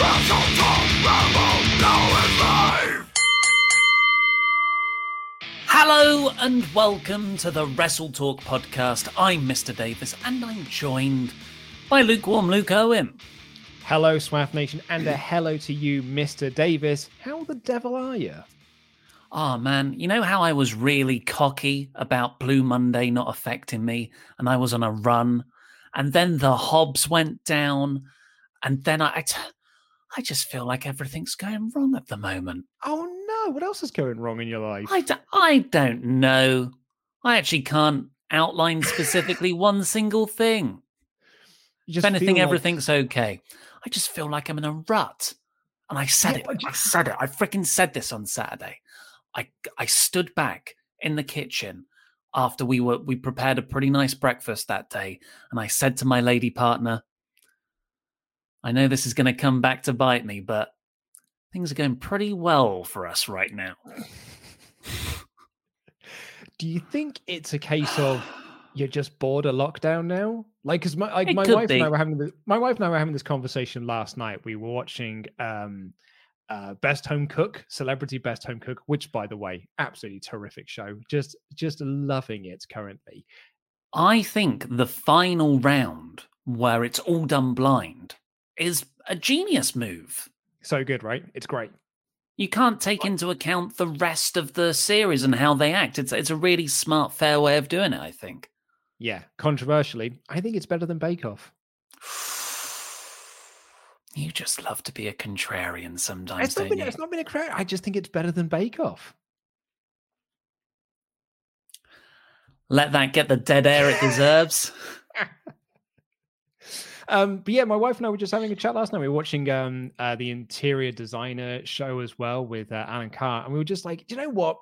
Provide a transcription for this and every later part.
Wrestle Talk. Rambo. Now is live. Hello and welcome to the Wrestle Talk podcast. I'm Mr. Davis and I'm joined by lukewarm Luke Owen. Hello, Swaff Nation, and a hello to you, Mr. Davis. How the devil are you? Oh ah, man, you know how I was really cocky about Blue Monday not affecting me and I was on a run and then the Hobbs went down and then I, I, t- I just feel like everything's going wrong at the moment. Oh no, what else is going wrong in your life? I, d- I don't know. I actually can't outline specifically one single thing. You If just anything, like- everything's okay. I just feel like I'm in a rut. And I said Yeah, it. but I said it. I freaking said this on Saturday. I I stood back in the kitchen after we were we prepared a pretty nice breakfast that day, and I said to my lady partner, I know this is going to come back to bite me, but things are going pretty well for us right now. Do you think it's a case of you're just bored of lockdown now? Like, because my like my wife and. I were having this, my wife and I were having this conversation last night. We were watching um uh Best Home Cook, Celebrity Best Home Cook, which by the way, absolutely terrific show. Just just loving it currently. I think the final round, where it's all done blind, is a genius move. So good, right? It's great. You can't take into account the rest of the series and how they act. It's it's a really smart, fair way of doing it. I think. Yeah, controversially, I think it's better than Bake Off. You just love to be a contrarian sometimes, It's not don't been you? it's not been a credit. I just think it's better than Bake Off. Let that get the dead air it deserves. Um, but yeah, my wife and I were just having a chat last night. We were watching um, uh, the interior designer show as well with uh, Alan Carr, and we were just like, do you know what?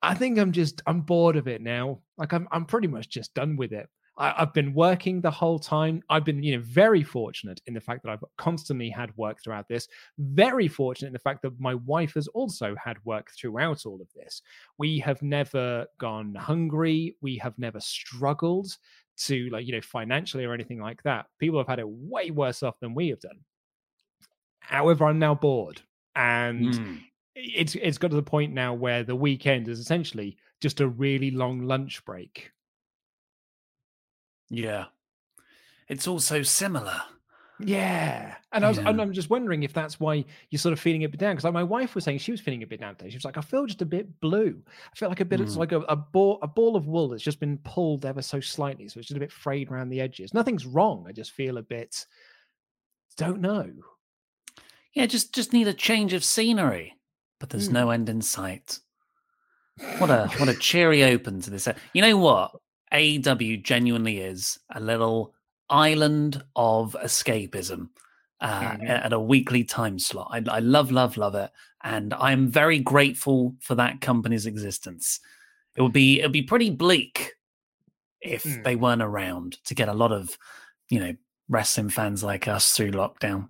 I think I'm just I'm bored of it now. Like I'm I'm pretty much just done with it. I, I've been working the whole time. I've been, you know, very fortunate in the fact that I've constantly had work throughout this. Very fortunate in the fact that my wife has also had work throughout all of this. We have never gone hungry. We have never struggled to like, you know, financially or anything like that. People have had it way worse off than we have done. However, I'm now bored. And Mm. it's it's got to the point now where the weekend is essentially just a really long lunch break. Yeah. It's all so similar. Yeah. And I was and Yeah. I'm just wondering if that's why you're sort of feeling a bit down. Because like my wife was saying she was feeling a bit down today. She was like, I feel just a bit blue. I feel like a bit it's Mm. like a, a ball a ball of wool that's just been pulled ever so slightly. So it's just a bit frayed around the edges. Nothing's wrong. I just feel a bit don't know. Yeah, just just need a change of scenery. But there's Hmm. no end in sight. What a what a cheery open to this. You know what? AW genuinely is a little island of escapism uh, Mhm. at a weekly time slot. I, I love, love, love it, and I'm very grateful for that company's existence. It would be it would be pretty bleak if Mm. they weren't around to get a lot of you know wrestling fans like us through lockdown.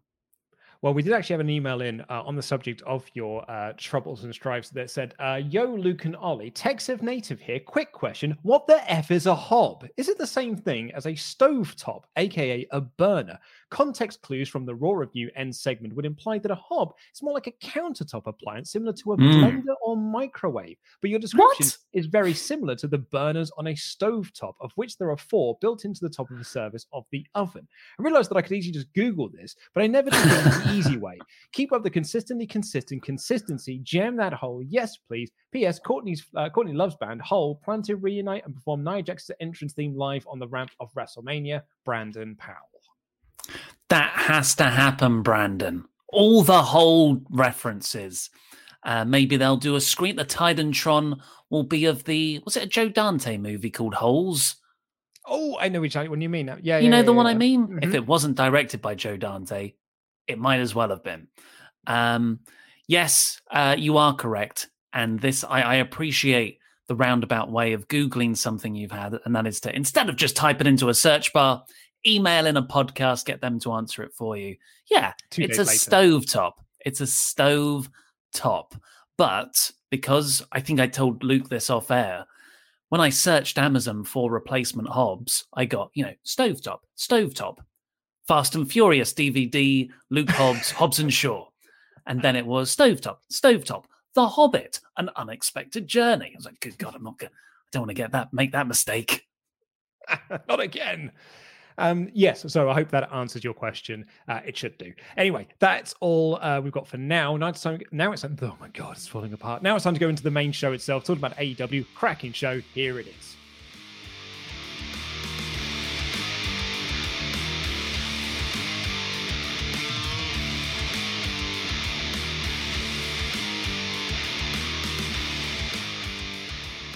Well, we did actually have an email in uh, on the subject of your uh, troubles and strifes that said, uh, Yo, Luke and Ollie, Texas native here. Quick question. What the F is a hob? Is it the same thing as a stovetop, aka a burner? Context clues from the Raw Review end segment would imply that a hob is more like a countertop appliance, similar to a Mm. blender or microwave. But your description What? is very similar to the burners on a stovetop, of which there are four built into the top of the surface of the oven. I realized that I could easily just Google this, but I never did easy way. Keep up the consistently consistent consistency. Jam that hole. Yes, please. P.S. Courtney's uh, Courtney Love's band Hole plan to reunite and perform Nia Jax's entrance theme live on the ramp of WrestleMania. Brandon Powell. That has to happen, Brandon. All the whole references. Uh, maybe they'll do a screen. The Titantron will be of the was it a Joe Dante movie called Holes? Oh, I know which one you mean. Yeah, you yeah, know yeah, the one yeah. I mean. If Mhm. it wasn't directed by Joe Dante, it might as well have been. Um, yes, uh, you are correct, and this I, I appreciate the roundabout way of googling something you've had, and that is to instead of just type it into a search bar, email in a podcast, get them to answer it for you. Yeah, Two it's a later. stove top. It's a stove top, but because I think I told Luke this off air when I searched Amazon for replacement hobs, I got, you know, stovetop, stovetop, Fast and Furious DVD, Luke Hobbs, Hobbs and Shaw. And then it was stovetop, stovetop, The Hobbit, An Unexpected Journey. I was like, good God, I'm not going to, I don't want to get that, make that mistake. Not again. Um, yes, so I hope that answers your question. Uh, it should do. Anyway, that's all uh, we've got for now. Now it's time. Now it's time. Oh my god, it's falling apart. Now it's time to go into the main show itself. Talking about AEW, cracking show. Here it is.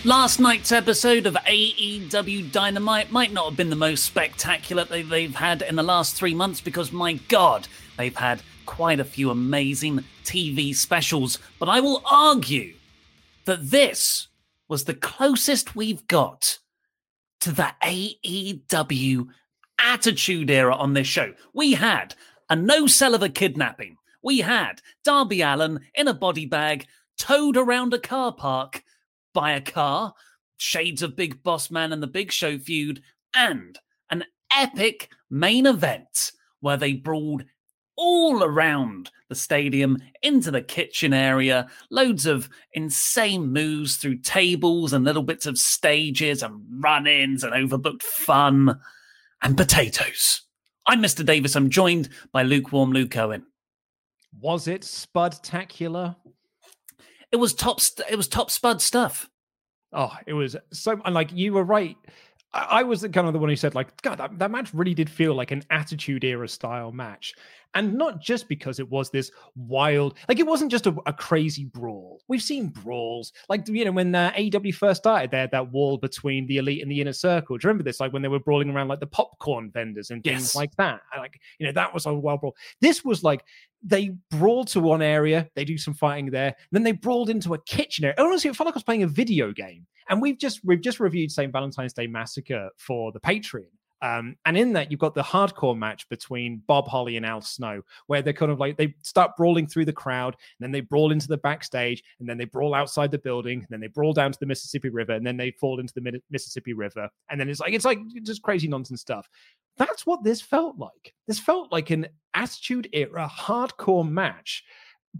Last night's episode of AEW Dynamite might not have been the most spectacular they- they've had in the last three months because, my God, they've had quite a few amazing TV specials. But I will argue that this was the closest we've got to the AEW attitude era on this show. We had a no sell of a kidnapping. We had Darby Allin in a body bag towed around a car park by a car, shades of Big Boss Man and the Big Show feud, and an epic main event where they brawled all around the stadium into the kitchen area, loads of insane moves through tables and little bits of stages and run ins and overbooked fun and potatoes. I'm Mr. Davis. I'm joined by lukewarm Luke Owen. Was it spudtacular? It was top. It was top spud stuff. Oh, it was so. And like you were right. I, I was the kind of the one who said, like, God, that, that match really did feel like an attitude era style match. And not just because it was this wild, like it wasn't just a, a crazy brawl. We've seen brawls, like you know when uh, AEW first started, they had that wall between the elite and the inner circle. Do you remember this? Like when they were brawling around like the popcorn vendors and things Yes. like that. Like you know that was a wild brawl. This was like they brawled to one area, they do some fighting there, then they brawled into a kitchen area. Honestly, it felt like I was playing a video game. And we've just we've just reviewed St. Valentine's Day Massacre for the Patreon. Um, and in that, you've got the hardcore match between Bob Holly and Al Snow, where they're kind of like they start brawling through the crowd, and then they brawl into the backstage, and then they brawl outside the building, and then they brawl down to the Mississippi River, and then they fall into the Mississippi River, and then it's like it's like just crazy nonsense stuff. That's what this felt like. This felt like an Attitude Era hardcore match,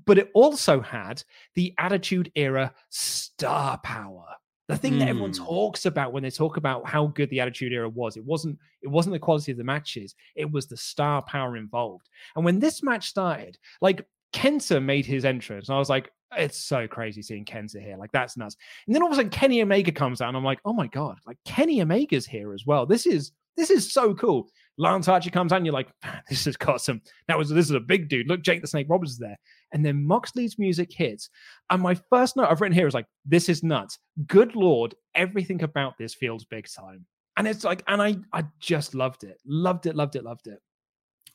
but it also had the Attitude Era star power. The thing that everyone Mm. talks about when they talk about how good the Attitude Era was, it wasn't it wasn't the quality of the matches, it was the star power involved. And when this match started, like Kenta made his entrance, and I was like, it's so crazy seeing Kenta here. Like that's nuts. And then all of a sudden Kenny Omega comes out, and I'm like, oh my god, like Kenny Omega's here as well. This is this is so cool. Lance Archer comes out, and you're like, this has got some. That was this is a big dude. Look, Jake the Snake Roberts is there. And then Moxley's music hits. And my first note I've written here is like, this is nuts. Good lord, everything about this feels big time. And it's like, and I I just loved it. Loved it, loved it, loved it.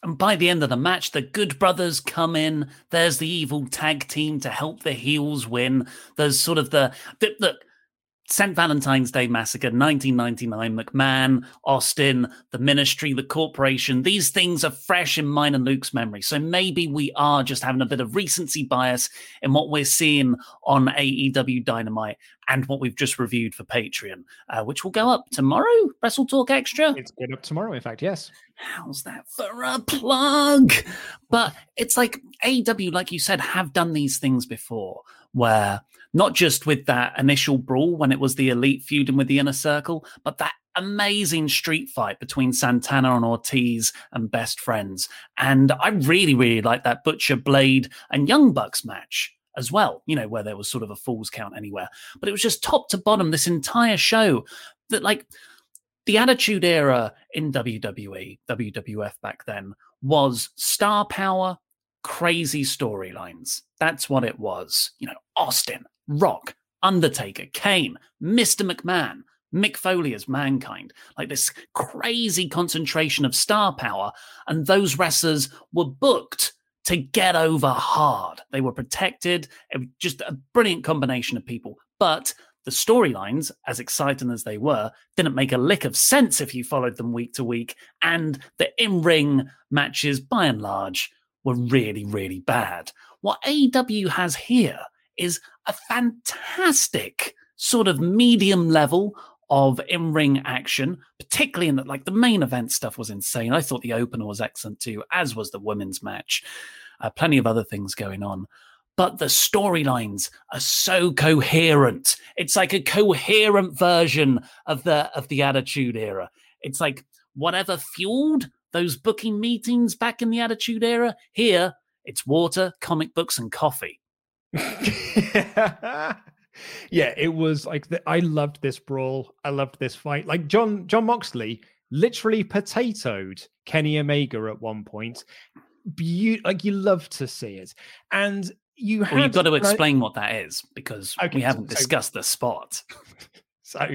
And by the end of the match, the Good Brothers come in. There's the evil tag team to help the heels win. There's sort of the, look. St. Valentine's Day Massacre, 1999, McMahon, Austin, the ministry, the corporation, these things are fresh in mine and Luke's memory. So maybe we are just having a bit of recency bias in what we're seeing on AEW Dynamite and what we've just reviewed for Patreon, uh, which will go up tomorrow. Wrestle Talk Extra. It's going up tomorrow, in fact, yes. How's that for a plug? But it's like AEW, like you said, have done these things before where not just with that initial brawl when it was the elite feuding with the inner circle, but that amazing street fight between Santana and Ortiz and best friends. And I really, really like that Butcher Blade and Young Bucks match as well, you know, where there was sort of a falls count anywhere. But it was just top to bottom, this entire show that, like, the Attitude Era in WWE, WWF back then, was star power, crazy storylines. That's what it was. You know, Austin, Rock, Undertaker, Kane, Mr. McMahon, Mick Foley as mankind, like this crazy concentration of star power. And those wrestlers were booked to get over hard. They were protected. It was just a brilliant combination of people. But the storylines, as exciting as they were, didn't make a lick of sense if you followed them week to week. And the in ring matches, by and large, were really, really bad. What AEW has here is a fantastic sort of medium level of in-ring action, particularly in that like the main event stuff was insane. I thought the opener was excellent too, as was the women's match. Uh, plenty of other things going on. But the storylines are so coherent. It's like a coherent version of the of the Attitude Era. It's like whatever fueled those booking meetings back in the Attitude Era. Here, it's water, comic books, and coffee. yeah, it was like the, I loved this brawl. I loved this fight. Like John Jon Moxley literally potatoed Kenny Omega at one point. Be- like you love to see it, and you well, you've got to explain what that is because okay, we haven't so, discussed the spot. So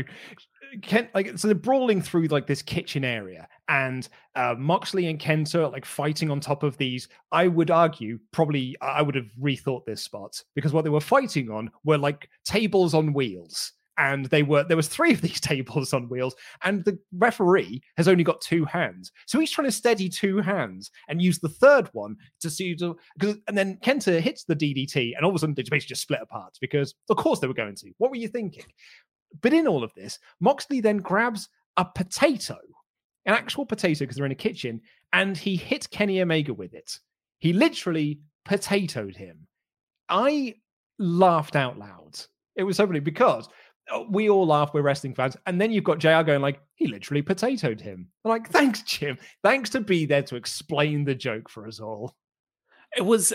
Like so they're brawling through like this kitchen area, and uh, Moxley and Kenta like fighting on top of these. I would argue probably I would have rethought this spot because what they were fighting on were like tables on wheels, and they were there was three of these tables on wheels, and the referee has only got two hands, so he's trying to steady two hands and use the third one to see because and then Kenta hits the DDT, and all of a sudden they basically just split apart because of course they were going to. What were you thinking? But in all of this, Moxley then grabs a potato, an actual potato, because they're in a kitchen, and he hit Kenny Omega with it. He literally potatoed him. I laughed out loud. It was so funny because uh, we all laugh, we're wrestling fans. And then you've got JR going like, he literally potatoed him. I'm like, thanks, Jim. Thanks to be there to explain the joke for us all. It was,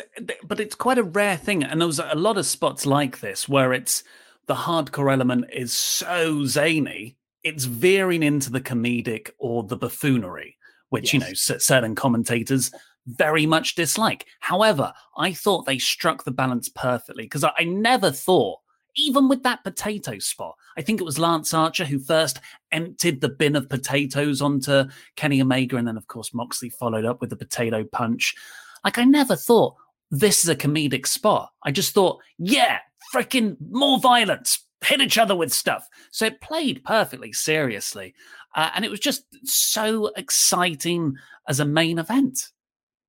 but it's quite a rare thing. And there was a lot of spots like this where it's the hardcore element is so zany, it's veering into the comedic or the buffoonery, which, yes. you know, certain commentators very much dislike. However, I thought they struck the balance perfectly because I, I never thought, even with that potato spot, I think it was Lance Archer who first emptied the bin of potatoes onto Kenny Omega, and then, of course, Moxley followed up with the potato punch. Like, I never thought this is a comedic spot. I just thought, yeah, freaking more violence, hit each other with stuff. So it played perfectly seriously. Uh, and it was just so exciting as a main event.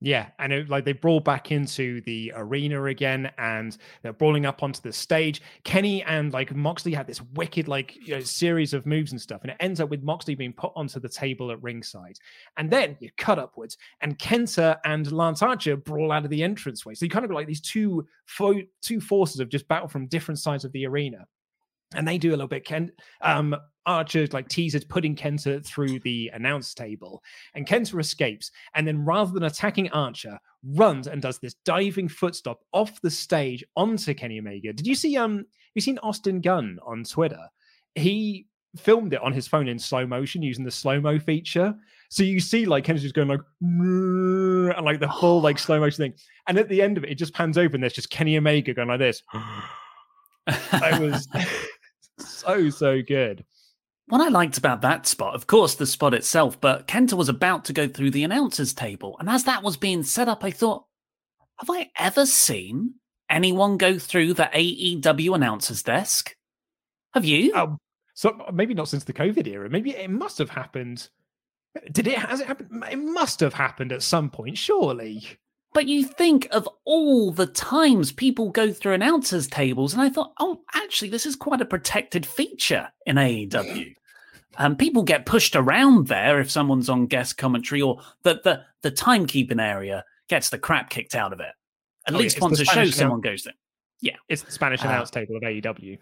Yeah, and it, like they brawl back into the arena again, and they're brawling up onto the stage. Kenny and like Moxley had this wicked like you know, series of moves and stuff, and it ends up with Moxley being put onto the table at ringside. And then you cut upwards, and Kenta and Lance Archer brawl out of the entranceway. So you kind of got like these two fo- two forces of just battle from different sides of the arena and they do a little bit. Ken um, Archer like teases putting Kenta through the announce table, and Kenta escapes. And then rather than attacking Archer, runs and does this diving footstop off the stage onto Kenny Omega. Did you see? Um, you seen Austin Gunn on Twitter? He filmed it on his phone in slow motion using the slow mo feature. So you see like Ken's just going like and like the whole like slow motion thing. And at the end of it, it just pans over and there's just Kenny Omega going like this. I was so so good. What I liked about that spot, of course, the spot itself, but Kenta was about to go through the announcers table, and as that was being set up, I thought, have I ever seen anyone go through the AEW announcers desk? Have you? Oh, So maybe not since the COVID era. Maybe it must have happened. Did it? Has it happened? It must have happened at some point, surely. But you think of all the times people go through announcers' tables, and I thought, oh, actually, this is quite a protected feature in AEW. Um, people get pushed around there if someone's on guest commentary, or the the, the timekeeping area gets the crap kicked out of it. At Oh, least yeah, once a show, someone goes there. Yeah, It's the Spanish Uh, announce table of AEW.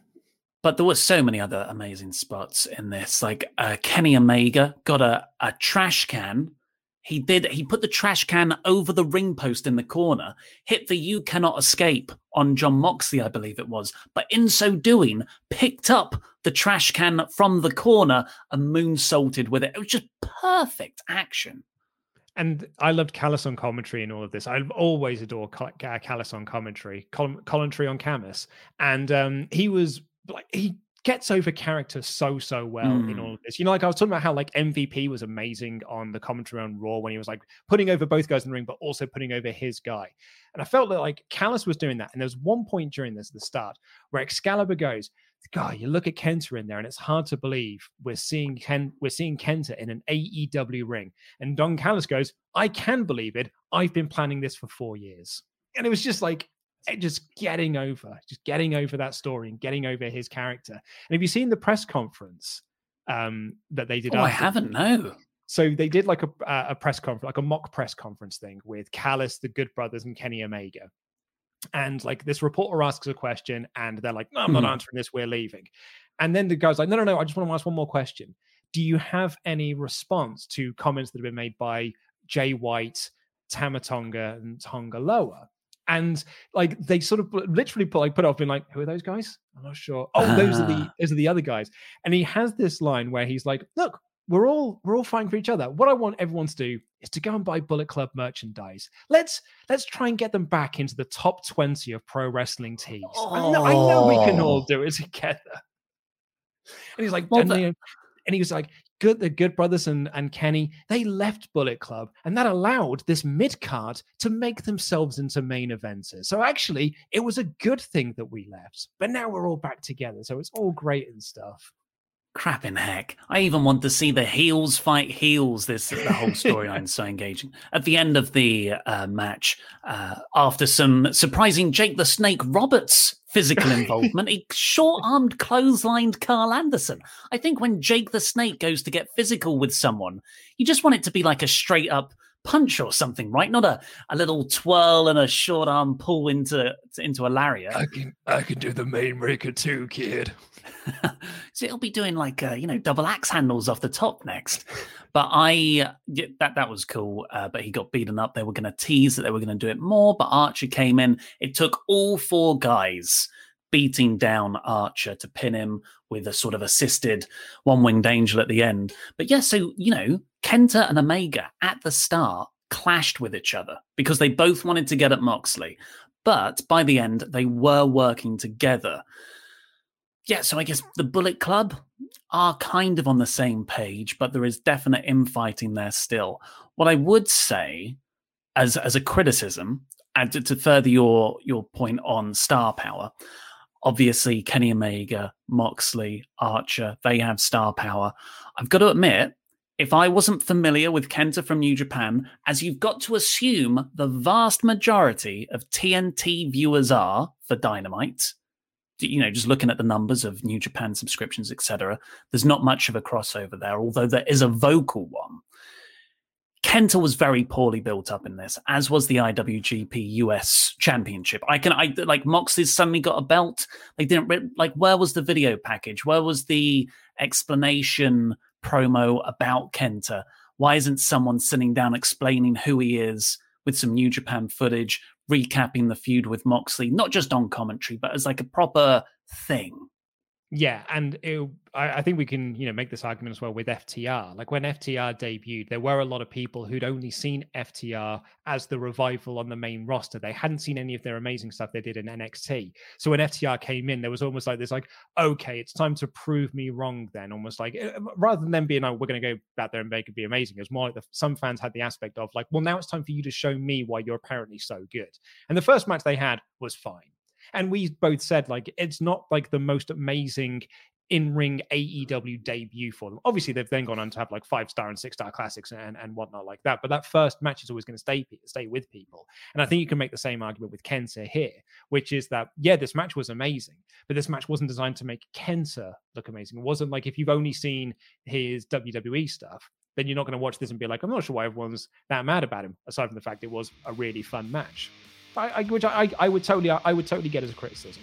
but there were so many other amazing spots in this. Like uh, Kenny Omega got a, a trash can. He did. He put the trash can over the ring post in the corner, hit the "You cannot escape" on Jon Moxley, I believe it was. But in so doing, picked up the trash can from the corner and moonsaulted with it. It was just perfect action. And I loved Callis on commentary and all of this. I always adore Cal- Ca- Callis on commentary, commentary on Camus, and um, he was like he gets over character so so well in Mm. all of this. You know, like I was talking about how like MVP was amazing on the commentary on Raw when he was like putting over both guys in the ring, but also putting over his guy. And I felt that like Callis was doing that. And there was one point during this, the start, where Excalibur goes, God, you look at Kenta in there, and it's hard to believe we're seeing Ken, we're seeing Kenta in an AEW ring. And Don Callis goes, I can believe it. I've been planning this for four years. And it was just like just getting over, just getting over that story and getting over his character. And have you seen the press conference um, that they did? Oh, I haven't. No. So they did like a, a press conference, like a mock press conference thing with Callis, the Good Brothers, and Kenny Omega. And like this reporter asks a question, and they're like, "No, I'm not Hmm. answering this. We're leaving." And then the guy's like, "No, no, no. I just want to ask one more question. Do you have any response to comments that have been made by Jay White, Tama Tonga, and Tonga Loa?" And like they sort of literally put like put off being like, "Who are those guys?" I'm not sure. Oh, those are the Ah. those are the other guys. And he has this line where he's like, "Look, we're all we're all fighting for each other. What I want everyone to do is to go and buy Bullet Club merchandise. Let's let's try and get them back into the top twenty of pro wrestling tees. I, know, I know we can all Oh. do it together. And he's like, Well, and, the- you know, and he was like, good, the Good Brothers and and Kenny, they left Bullet Club, and that allowed this mid card to make themselves into main eventers. So actually, it was a good thing that we left. But now we're all back together, so it's all great and stuff. Crap in heck. I even want to see the heels fight heels. This the whole storyline's so engaging. At the end of the uh, match, uh, after some surprising Jake the Snake Roberts physical involvement, he short-armed clotheslined Karl Anderson. I think when Jake the Snake goes to get physical with someone, you just want it to be like a straight up punch or something, right? Not a, a little twirl and a short arm pull into into a lariat. I can I can do the main breaker too, kid. So it'll be doing like uh, you know double axe handles off the top next. But I that that was cool. Uh, but he got beaten up. They were going to tease that they were going to do it more. But Archer came in. It took all four guys beating down Archer to pin him with a sort of assisted one winged angel at the end. But yeah, so you know Kenta and Omega at the start clashed with each other because they both wanted to get at Moxley. But by the end, they were working together yeah, so I guess the Bullet Club are kind of on the same page, but there is definite infighting there still. What I would say, as as a criticism, and to, to further your your point on star power, obviously Kenny Omega, Moxley, Archer, they have star power. I've got to admit, if I wasn't familiar with Kenta from New Japan, as you've got to assume the vast majority of TNT viewers are for Dynamite, you know, just looking at the numbers of New Japan subscriptions, etc., there's not much of a crossover there, although there is a vocal one. Kenta was very poorly built up in this, as was the IWGP US Championship. I can, I like Moxley's suddenly got a belt. They didn't like. Where was the video package? Where was the explanation promo about Kenta? Why isn't someone sitting down explaining who he is with some New Japan footage, recapping the feud with Moxley, not just on commentary, but as like a proper thing? Yeah, and it, I, I think we can, you know, make this argument as well with FTR. Like when FTR debuted, there were a lot of people who'd only seen FTR as the revival on the main roster. They hadn't seen any of their amazing stuff they did in NXT. So when FTR came in, there was almost like this, like, okay, it's time to prove me wrong. Then almost like uh, rather than them being like, we're going to go out there and make it be amazing. It was more like the, some fans had the aspect of like, well, now it's time for you to show me why you're apparently so good. And the first match they had was fine and we both said like it's not like the most amazing in ring AEW debut for them. Obviously, they've then gone on to have like five star and six star classics and, and whatnot like that. But that first match is always going to stay stay with people. And I think you can make the same argument with Kenta here, which is that yeah, this match was amazing, but this match wasn't designed to make Kenta look amazing. It wasn't like if you've only seen his WWE stuff, then you're not going to watch this and be like, I'm not sure why everyone's that mad about him. Aside from the fact it was a really fun match, I, I which I, I would totally I would totally get as a criticism.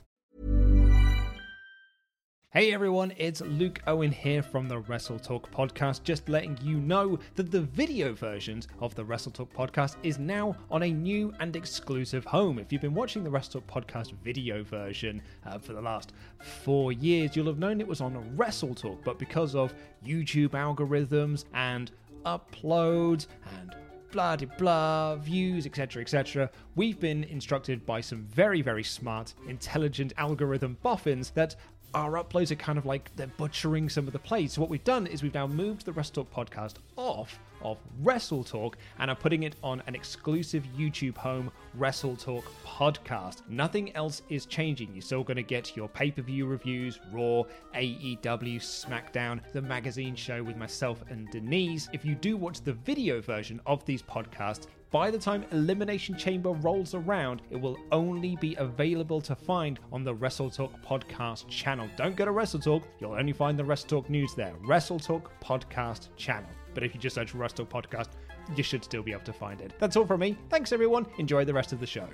Hey everyone, it's Luke Owen here from the Wrestle Talk podcast. Just letting you know that the video versions of the Wrestle Talk podcast is now on a new and exclusive home. If you've been watching the Wrestle Talk podcast video version uh, for the last four years, you'll have known it was on Wrestle Talk, but because of YouTube algorithms and uploads and blah de blah views etc etc we've been instructed by some very very smart intelligent algorithm boffins that our uploads are kind of like they're butchering some of the plays. So what we've done is we've now moved the Wrestle Talk podcast off of Wrestle Talk and are putting it on an exclusive YouTube home Wrestle Talk podcast. Nothing else is changing. You're still going to get your pay-per-view reviews, Raw, AEW, SmackDown, the magazine show with myself and Denise. If you do watch the video version of these podcasts, by the time Elimination Chamber rolls around, it will only be available to find on the Wrestle Talk podcast channel. Don't go to Wrestle Talk, you'll only find the Wrestle Talk news there. Wrestle Talk podcast channel. But if you just search Wrestle Talk podcast, you should still be able to find it. That's all from me. Thanks everyone. Enjoy the rest of the show.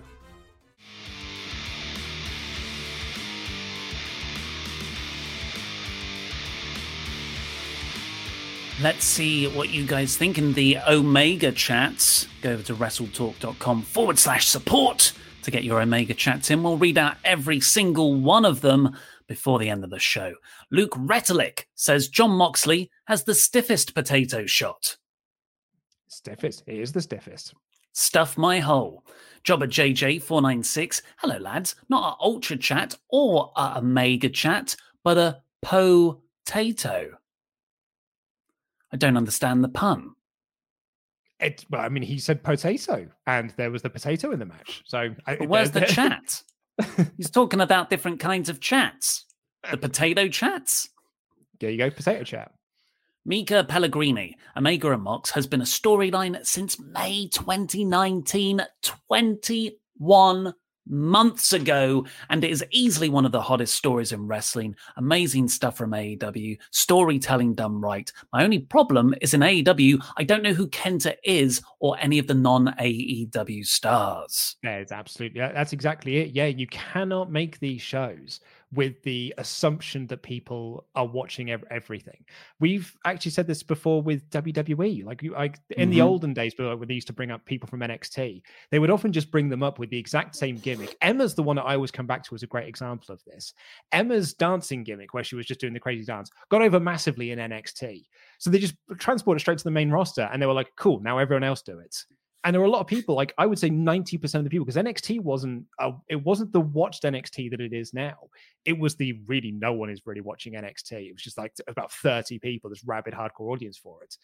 Let's see what you guys think in the Omega chats. Go over to wrestletalk.com forward slash support to get your Omega chats in. We'll read out every single one of them before the end of the show. Luke Retelick says Jon Moxley has the stiffest potato shot. Stiffest. He is the stiffest. Stuff my hole. Jobber JJ496. Hello, lads. Not a Ultra chat or a Omega chat, but a potato. I don't understand the pun. It, well, I mean, he said potato, and there was the potato in the match. So, but where's the chat? He's talking about different kinds of chats. The potato chats. There you go, potato chat. Mika Pellegrini, Omega and Mox has been a storyline since May 2019. 20 one months ago, and it is easily one of the hottest stories in wrestling. Amazing stuff from AEW, storytelling done right. My only problem is in AEW, I don't know who Kenta is or any of the non AEW stars. Yeah, it's absolutely that's exactly it. Yeah, you cannot make these shows with the assumption that people are watching ev- everything. We've actually said this before with WWE. Like, you, like in mm-hmm. the olden days, when they used to bring up people from NXT, they would often just bring them up with the exact same gimmick. Emma's the one that I always come back to as a great example of this. Emma's dancing gimmick, where she was just doing the crazy dance, got over massively in NXT. So they just transported straight to the main roster, and they were like, "Cool, now everyone else do it." And there were a lot of people like i would say 90% of the people because nxt wasn't a, it wasn't the watched nxt that it is now. It was the really no one is really watching nxt it was just like about 30 people this rabid hardcore audience for it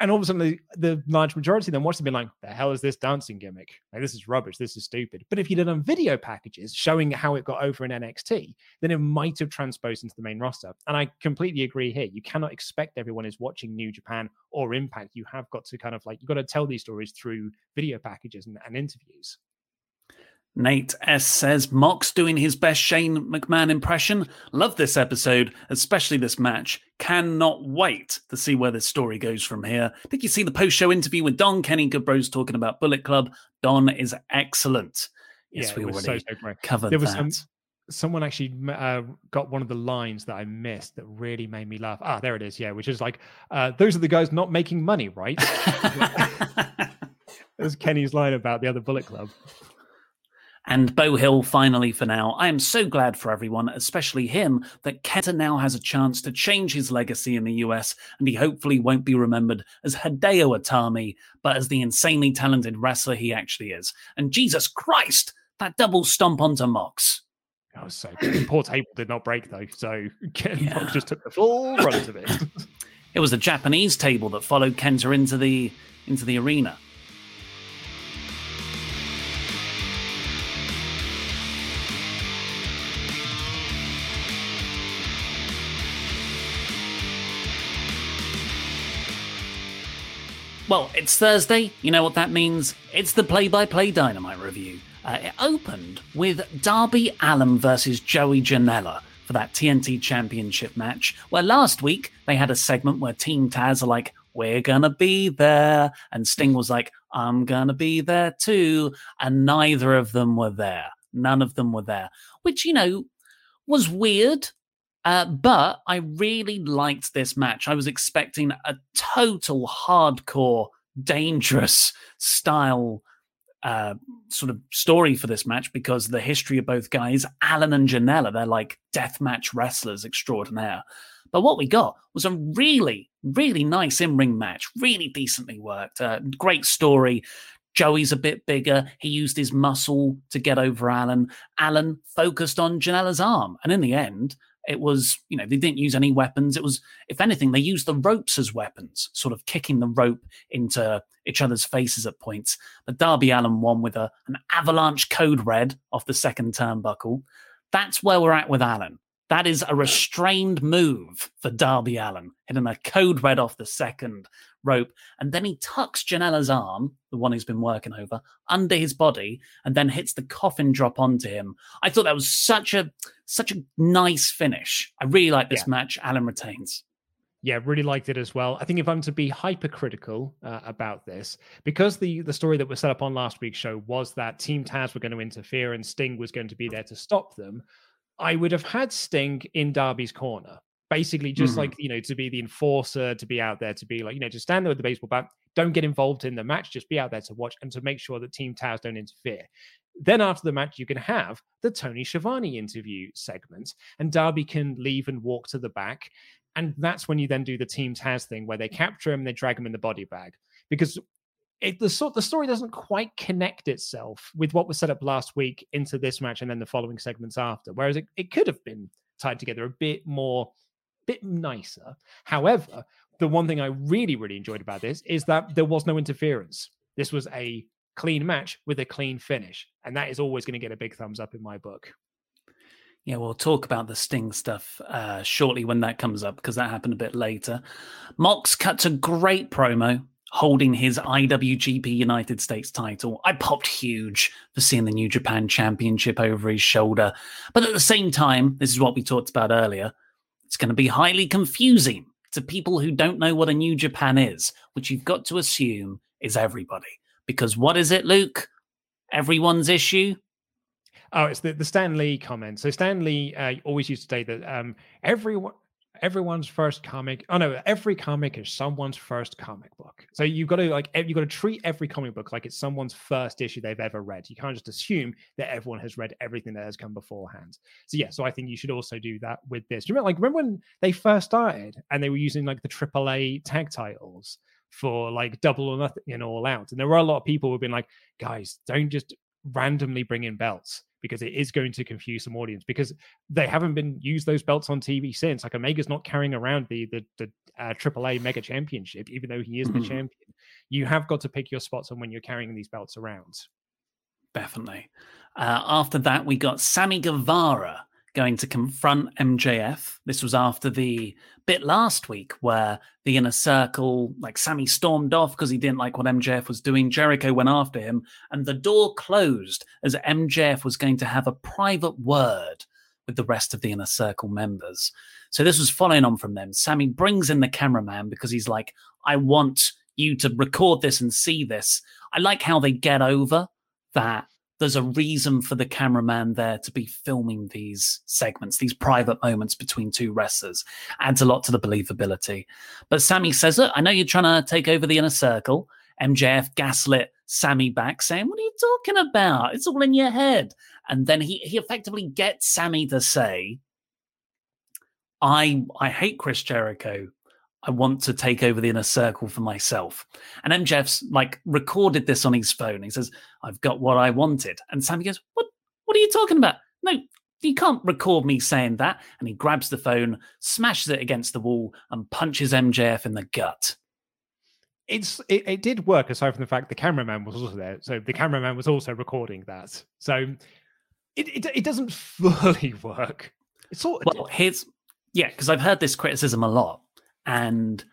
and all of a sudden, the, the large majority of them watched it being like, the hell is this dancing gimmick? Like, this is rubbish. This is stupid. But if you did on video packages showing how it got over in NXT, then it might have transposed into the main roster. And I completely agree here. You cannot expect everyone is watching New Japan or Impact. You have got to kind of like, you've got to tell these stories through video packages and, and interviews. Nate S says Mox doing his best Shane McMahon impression. Love this episode, especially this match. Cannot wait to see where this story goes from here. Did you see the post show interview with Don Kenny Goodbros talking about Bullet Club? Don is excellent. Yes, yeah, we already so, so covered there was that. Some, someone actually uh, got one of the lines that I missed that really made me laugh. Ah, there it is. Yeah, which is like, uh, those are the guys not making money, right? There's Kenny's line about the other Bullet Club. And Bo Hill finally for now. I am so glad for everyone, especially him, that Kenta now has a chance to change his legacy in the US, and he hopefully won't be remembered as Hideo Itami, but as the insanely talented wrestler he actually is. And Jesus Christ, that double stomp onto Mox. That was so good. Poor table did not break though, so Ken yeah. Mox just took the full brunt of it. it was the Japanese table that followed Kenta into the into the arena. Well, it's Thursday. You know what that means? It's the play by play Dynamite review. Uh, it opened with Darby Allin versus Joey Janela for that TNT Championship match, where last week they had a segment where Team Taz are like, We're gonna be there. And Sting was like, I'm gonna be there too. And neither of them were there. None of them were there, which, you know, was weird uh, but I really liked this match. I was expecting a total hardcore, dangerous style uh, sort of story for this match because the history of both guys, Allin and Janela, they're like death match wrestlers extraordinaire. But what we got was a really, really nice in ring match, really decently worked. Uh, great story. Joey's a bit bigger. He used his muscle to get over Allin. Allin focused on Janela's arm. And in the end, it was, you know, they didn't use any weapons. It was, if anything, they used the ropes as weapons, sort of kicking the rope into each other's faces at points. But Darby Allin won with a, an avalanche code red off the second turnbuckle. That's where we're at with Allin. That is a restrained move for Darby Allin, hitting a code red off the second rope. And then he tucks Janela's arm, the one he's been working over, under his body, and then hits the coffin drop onto him. I thought that was such a such a nice finish. I really like this yeah. match. Allin retains. Yeah, really liked it as well. I think if I'm to be hypercritical uh, about this, because the the story that was set up on last week's show was that Team Taz were going to interfere and Sting was going to be there to stop them. I would have had Sting in Darby's corner, basically just mm-hmm. like you know to be the enforcer, to be out there, to be like you know to stand there with the baseball bat. Don't get involved in the match, just be out there to watch and to make sure that Team towers don't interfere. Then after the match, you can have the Tony Schiavone interview segment, and Darby can leave and walk to the back. And that's when you then do the Team Taz thing where they capture him, they drag him in the body bag. Because it, the sort the story doesn't quite connect itself with what was set up last week into this match and then the following segments after. Whereas it, it could have been tied together a bit more, bit nicer. However, the one thing I really, really enjoyed about this is that there was no interference. This was a clean match with a clean finish. And that is always going to get a big thumbs up in my book. Yeah, we'll talk about the Sting stuff uh, shortly when that comes up because that happened a bit later. Mox cuts a great promo holding his IWGP United States title. I popped huge for seeing the New Japan Championship over his shoulder. But at the same time, this is what we talked about earlier, it's going to be highly confusing to people who don't know what a New Japan is, which you've got to assume is everybody. Because what is it, Luke? Everyone's issue? Oh, it's the, the Stan Lee comment. So Stan Lee uh, always used to say that um, everyone everyone's first comic. Oh no, every comic is someone's first comic book. So you've got to like you've got to treat every comic book like it's someone's first issue they've ever read. You can't just assume that everyone has read everything that has come beforehand. So yeah, so I think you should also do that with this. Do you remember like remember when they first started and they were using like the AAA tag titles for like double or nothing and all out. And there were a lot of people who've been like, guys, don't just randomly bring in belts because it is going to confuse some audience because they haven't been used those belts on TV since. Like Omega's not carrying around the the, the uh, AAA Mega Championship, even though he is mm-hmm. the champion. You have got to pick your spots on when you're carrying these belts around. Definitely. Uh, after that, we got Sammy Guevara going to confront MJF. This was after the bit last week where the inner circle, like Sammy stormed off because he didn't like what MJF was doing. Jericho went after him, and the door closed as MJF was going to have a private word with the rest of the inner circle members. So this was following on from them. Sammy brings in the cameraman because he's like, I want you to record this and see this. I like how they get over that there's a reason for the cameraman there to be filming these segments, these private moments between two wrestlers. Adds a lot to the believability. But Sammy says, Look, I know you're trying to take over the inner circle. MJF gaslit Sammy back, saying, What are you talking about? It's all in your head. And then he, he effectively gets Sammy to say, I I hate Chris Jericho I want to take over the inner circle for myself. And MJF's like recorded this on his phone. He says, I've got what I wanted. And Sammy goes, What what are you talking about? No, you can't record me saying that. And he grabs the phone, smashes it against the wall, and punches MJF in the gut. It's it, it did work aside from the fact the cameraman was also there. So the cameraman was also recording that. So it it, it doesn't fully work. It's sort of well, here's yeah, because I've heard this criticism a lot and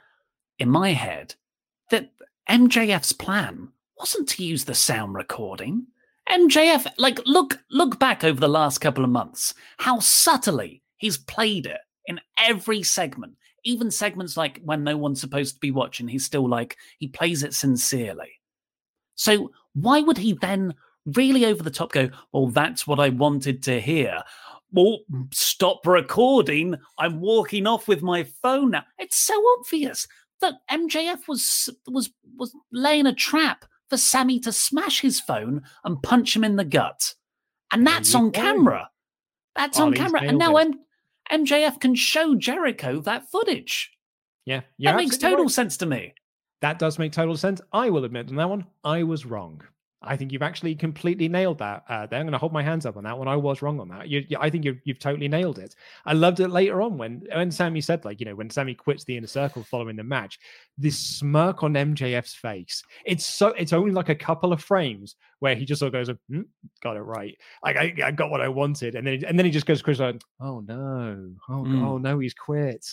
in my head, that MJF's plan wasn't to use the sound recording. MJF, like, look, look back over the last couple of months, how subtly he's played it in every segment, even segments like when no one's supposed to be watching, he's still like, he plays it sincerely. So why would he then really over the top go, well, that's what I wanted to hear? Well, stop recording. I'm walking off with my phone now. It's so obvious that MJF was was was laying a trap for Sammy to smash his phone and punch him in the gut, and that's on camera. That's on camera, and now M- MJF can show Jericho that footage. Yeah, that makes total right. sense to me. That does make total sense. I will admit on that one, I was wrong. I think you've actually completely nailed that. Uh, there, I'm going to hold my hands up on that one. I was wrong on that. You, you, I think you've, you've totally nailed it. I loved it later on when when Sammy said, like, you know, when Sammy quits the inner circle following the match, this smirk on MJF's face. It's so it's only like a couple of frames where he just sort of goes, hmm, "Got it right." Like I, I got what I wanted, and then and then he just goes, "Chris, like, oh no, oh, mm. oh no, he's quit."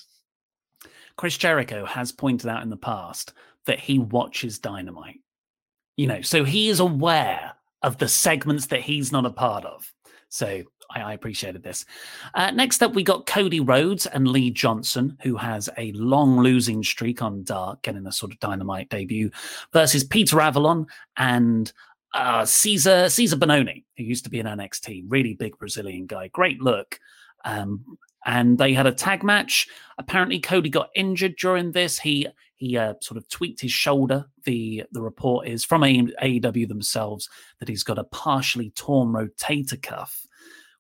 Chris Jericho has pointed out in the past that he watches Dynamite you know, so he is aware of the segments that he's not a part of. So I, I appreciated this. Uh, next up, we got Cody Rhodes and Lee Johnson, who has a long losing streak on Dark, getting a sort of dynamite debut, versus Peter Avalon and uh, Cezar Cezar Bononi, who used to be in NXT, really big Brazilian guy, great look. Um, and they had a tag match. Apparently, Cody got injured during this. He he uh, sort of tweaked his shoulder. The the report is from AEW themselves that he's got a partially torn rotator cuff,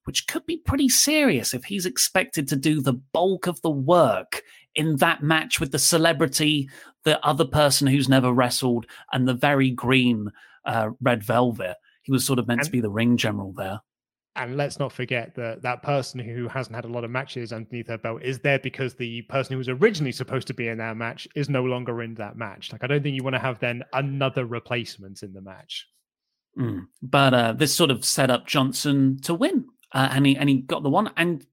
which could be pretty serious if he's expected to do the bulk of the work in that match with the celebrity, the other person who's never wrestled, and the very green uh, red velvet. He was sort of meant and, to be the ring general there. And let's not forget that that person who hasn't had a lot of matches underneath her belt is there because the person who was originally supposed to be in that match is no longer in that match. Like, I don't think you want to have then another replacement in the match. Mm. But uh, this sort of set up Johnson to win, uh, and he and he got the one. And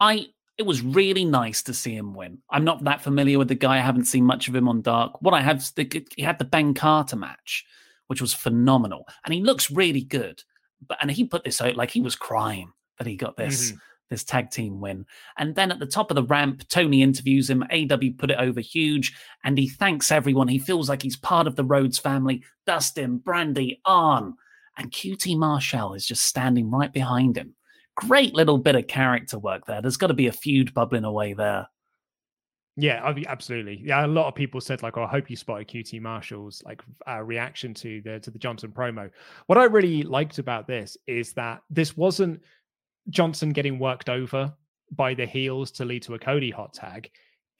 I it was really nice to see him win. I'm not that familiar with the guy. I haven't seen much of him on Dark. What I have, he had the Ben Carter match, which was phenomenal, and he looks really good. But and he put this out like he was crying that he got this. Mm-hmm this tag team win. And then at the top of the ramp, Tony interviews him. AEW put it over huge, and he thanks everyone. He feels like he's part of the Rhodes family. Dustin, Brandi, Arn, and QT Marshall is just standing right behind him. Great little bit of character work there. There's got to be a feud bubbling away there. Yeah, absolutely. Yeah, a lot of people said like, oh, "I hope you spotted QT Marshall's like uh, reaction to the to the Johnson promo." What I really liked about this is that this wasn't Johnson getting worked over by the heels to lead to a Cody hot tag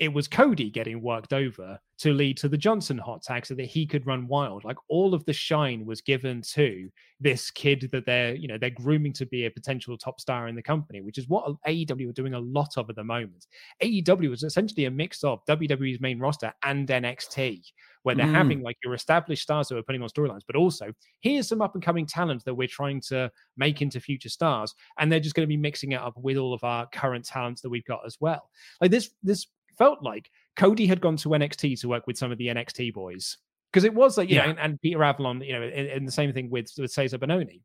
it was Cody getting worked over to lead to the Johnson hot tag so that he could run wild. Like all of the shine was given to this kid that they're, you know, they're grooming to be a potential top star in the company, which is what AEW are doing a lot of at the moment. AEW is essentially a mix of WWE's main roster and NXT, where they're mm. having like your established stars who are putting on storylines, but also here's some up and coming talent that we're trying to make into future stars. And they're just going to be mixing it up with all of our current talents that we've got as well. Like this, this felt like Cody had gone to NXT to work with some of the NXT boys because it was like you yeah. know, and, and, Peter Avalon, you know, and, the same thing with with Cezar Bononi,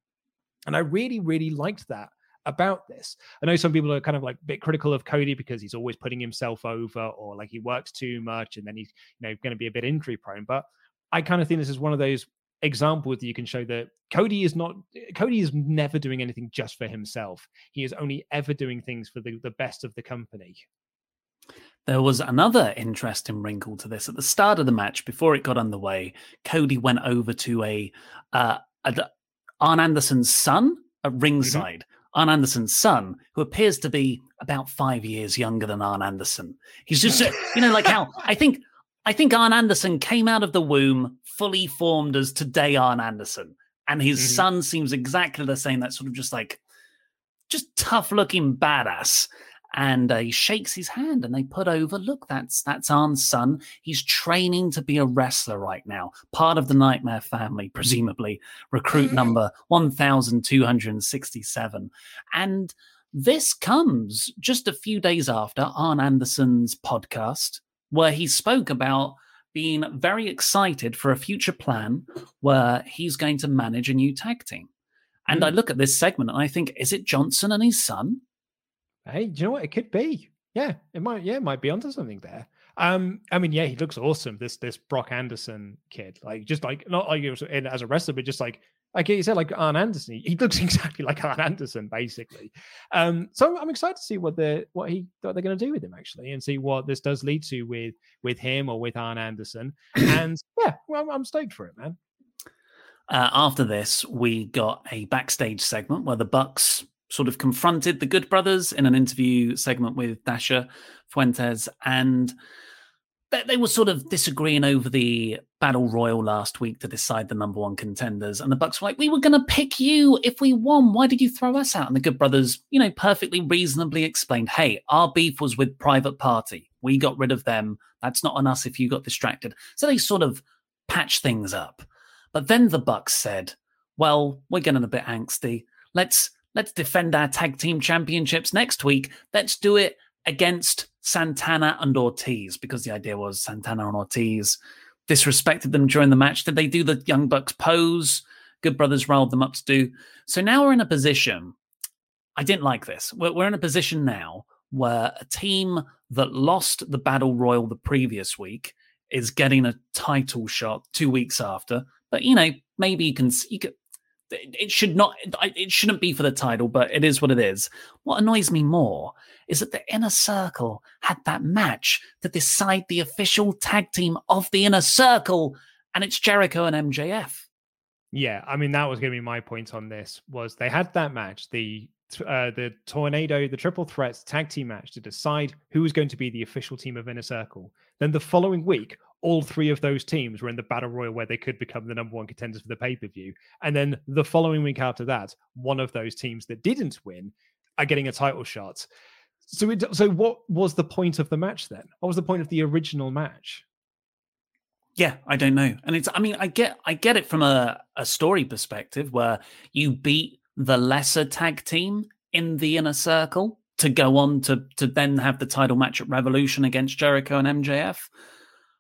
and I really really liked that about this. I know some people are kind of like a bit critical of Cody because he's always putting himself over or like he works too much and then he's you know going to be a bit injury prone, but I kind of think this is one of those examples that you can show that Cody is not Cody is never doing anything just for himself. He is only ever doing things for the, the best of the company. There was another interesting wrinkle to this. At the start of the match, before it got underway, Cody went over to a, uh, a Arn Anderson's son at mm-hmm. ringside. Mm-hmm. Arn Anderson's son, who appears to be about five years younger than Arn Anderson. He's just, you know, like how I think I think Arn Anderson came out of the womb fully formed as today Arn Anderson, and his mm-hmm. son seems exactly the same. That sort of just like, just tough looking badass and uh, he shakes his hand and they put over look that's that's Arn's son. He's training to be a wrestler right now. Part of the nightmare family presumably. Recruit number 1267 and this comes just a few days after Arn Anderson's podcast where he spoke about being very excited for a future plan where he's going to manage a new tag team. And. I look at this segment and I think, is it Johnson and his son? Hey, do you know what? It could be. Yeah, it might. Yeah, it might be onto something there. Um, I mean, yeah, he looks awesome. This this Brock Anderson kid, like just like not like as a wrestler, but just like like you said, like Arn Anderson. He, he looks exactly like Arn Anderson, basically. Um, so I'm excited to see what the what he what they're going to do with him actually, and see what this does lead to with with him or with Arn Anderson. And yeah, well, I'm, I'm stoked for it, man. Uh, after this, we got a backstage segment where the Bucks sort of confronted the Good Brothers in an interview segment with Dasha Fuentes, and they, they were sort of disagreeing over the battle royal last week to decide the number one contenders. And the Bucks were like, "We were going to pick you if we won. Why did you throw us out?" And the Good Brothers, you know, perfectly reasonably explained, "Hey, our beef was with Private Party. We got rid of them. That's not on us if you got distracted." So they sort of patched things up. But then the Bucks said, "Well, we're getting a bit angsty. Let's." Let's defend our tag team championships next week. Let's do it against Santana and Ortiz because the idea was Santana and Ortiz disrespected them during the match. Did they do the Young Bucks pose? Good Brothers rolled them up to do. So now we're in a position. I didn't like this. We're, we're in a position now where a team that lost the Battle Royal the previous week is getting a title shot two weeks after. But you know, maybe you can you could it should not it shouldn't be for the title but it is what it is. What annoys me more is that the inner circle had that match to decide the official tag team of the inner circle and it's jericho and mjf yeah i mean that was going to be my point on this was they had that match the uh, the tornado the triple threats tag team match to decide who was going to be the official team of inner circle. Then the following week all three of those teams were in the battle royal where they could become the number one contenders for the pay per view. And then the following week after that, one of those teams that didn't win are getting a title shot. So, it, so what was the point of the match then? What was the point of the original match? Yeah, I don't know. And it's I mean, I get I get it from a, a story perspective where you beat the lesser tag team in the inner circle to go on to to then have the title match at Revolution against Jericho and MJF.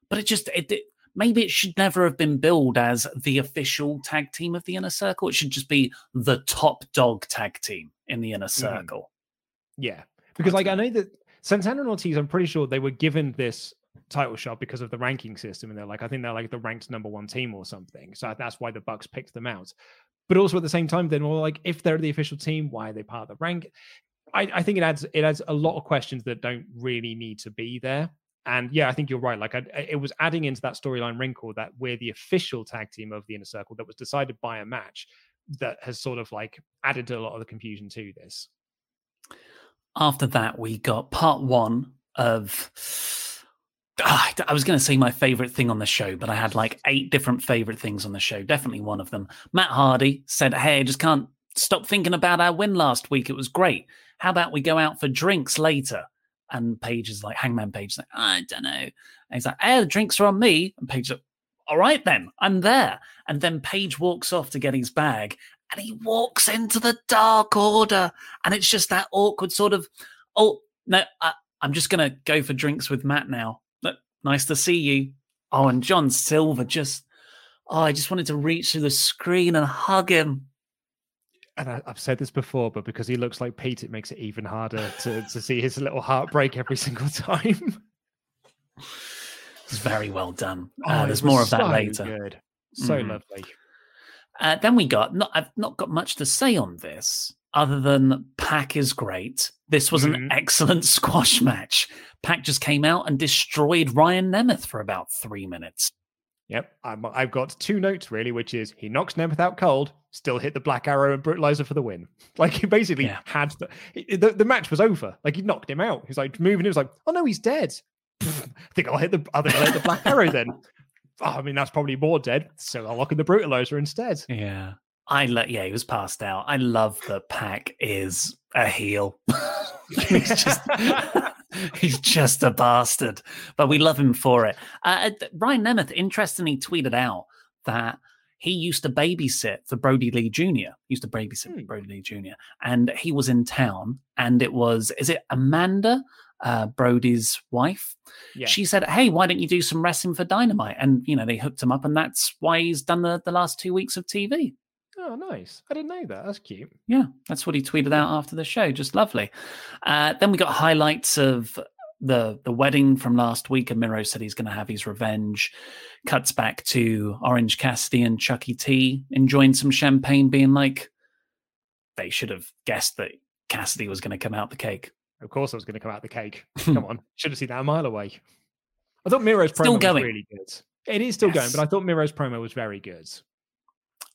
But it just it, it maybe it should never have been billed as the official tag team of the inner circle. It should just be the top dog tag team in the inner Mm-hmm. circle. Yeah, because like I know that Santana and Ortiz, I'm pretty sure they were given this title shot because of the ranking system, and they're like, I think they're like the ranked number one team or something. So that's why the Bucks picked them out. But also at the same time, then well, like if they're the official team, why are they part of the rank? I, I think it adds it adds a lot of questions that don't really need to be there. And yeah, I think you're right. Like I, it was adding into that storyline wrinkle that we're the official tag team of the inner circle that was decided by a match that has sort of like added a lot of the confusion to this. After that, we got part one of. Ah, I was going to say my favorite thing on the show, but I had like eight different favorite things on the show. Definitely one of them. Matt Hardy said, Hey, I just can't stop thinking about our win last week. It was great. How about we go out for drinks later? And Page is like, Hangman Page like, I don't know. And he's like, Hey, the drinks are on me. And Page like, All right then, I'm there. And then Page walks off to get his bag and he walks into the Dark Order. And it's just that awkward sort of, oh, no, I, I'm just going to go for drinks with Matt now. Look, nice to see you. Oh, and John Silver just, oh, I just wanted to reach through the screen and hug him. And I, I've said this before, but because he looks like Pete, it makes it even harder to, to see his little heartbreak every single time. It's very well done. Oh, Uh, there's more of that so later. Good. So Mhm. lovely. Uh, then we got, not, I've not got much to say on this other than PAC is great. This was Mhm. an excellent squash match. PAC just came out and destroyed Ryan Nemeth for about three minutes. Yep. I'm, I've got two notes really, which is he knocks Nemeth out cold, still hit the Black Arrow and Brutalizer for the win. Like he basically Yeah. had the, the the match was over. Like he knocked him out. He's like moving. He was like, oh no, he's dead. I think I'll hit the I think I'll hit the Black Arrow then. Oh, I mean that's probably more dead. So I'll lock in the Brutalizer instead. Yeah. I lo- yeah, he was passed out. I love that PAC is a heel. he's just he's just a bastard, but we love him for it. Uh, th- Ryan Nemeth interestingly tweeted out that he used to babysit for Brodie Lee Jr. He used to babysit for Brodie Lee Jr. and he was in town, and it was is it Amanda, uh, Brodie's wife? Yeah. She said, "Hey, why don't you do some wrestling for Dynamite?" And you know they hooked him up, and that's why he's done the the last two weeks of TV. Oh, nice. I didn't know that. That's cute. Yeah, that's what he tweeted out after the show. Just lovely. Uh, then we got highlights of the the wedding from last week, and Miro said he's going to have his revenge. Cuts back to Orange Cassidy and Chucky T enjoying some champagne, being like, they should have guessed that Cassidy was going to come out the cake. Of course, I was going to come out the cake. Come on, should have seen that a mile away. I thought Miro's promo Still was really good. It is still going, but I thought Miro's promo was very good.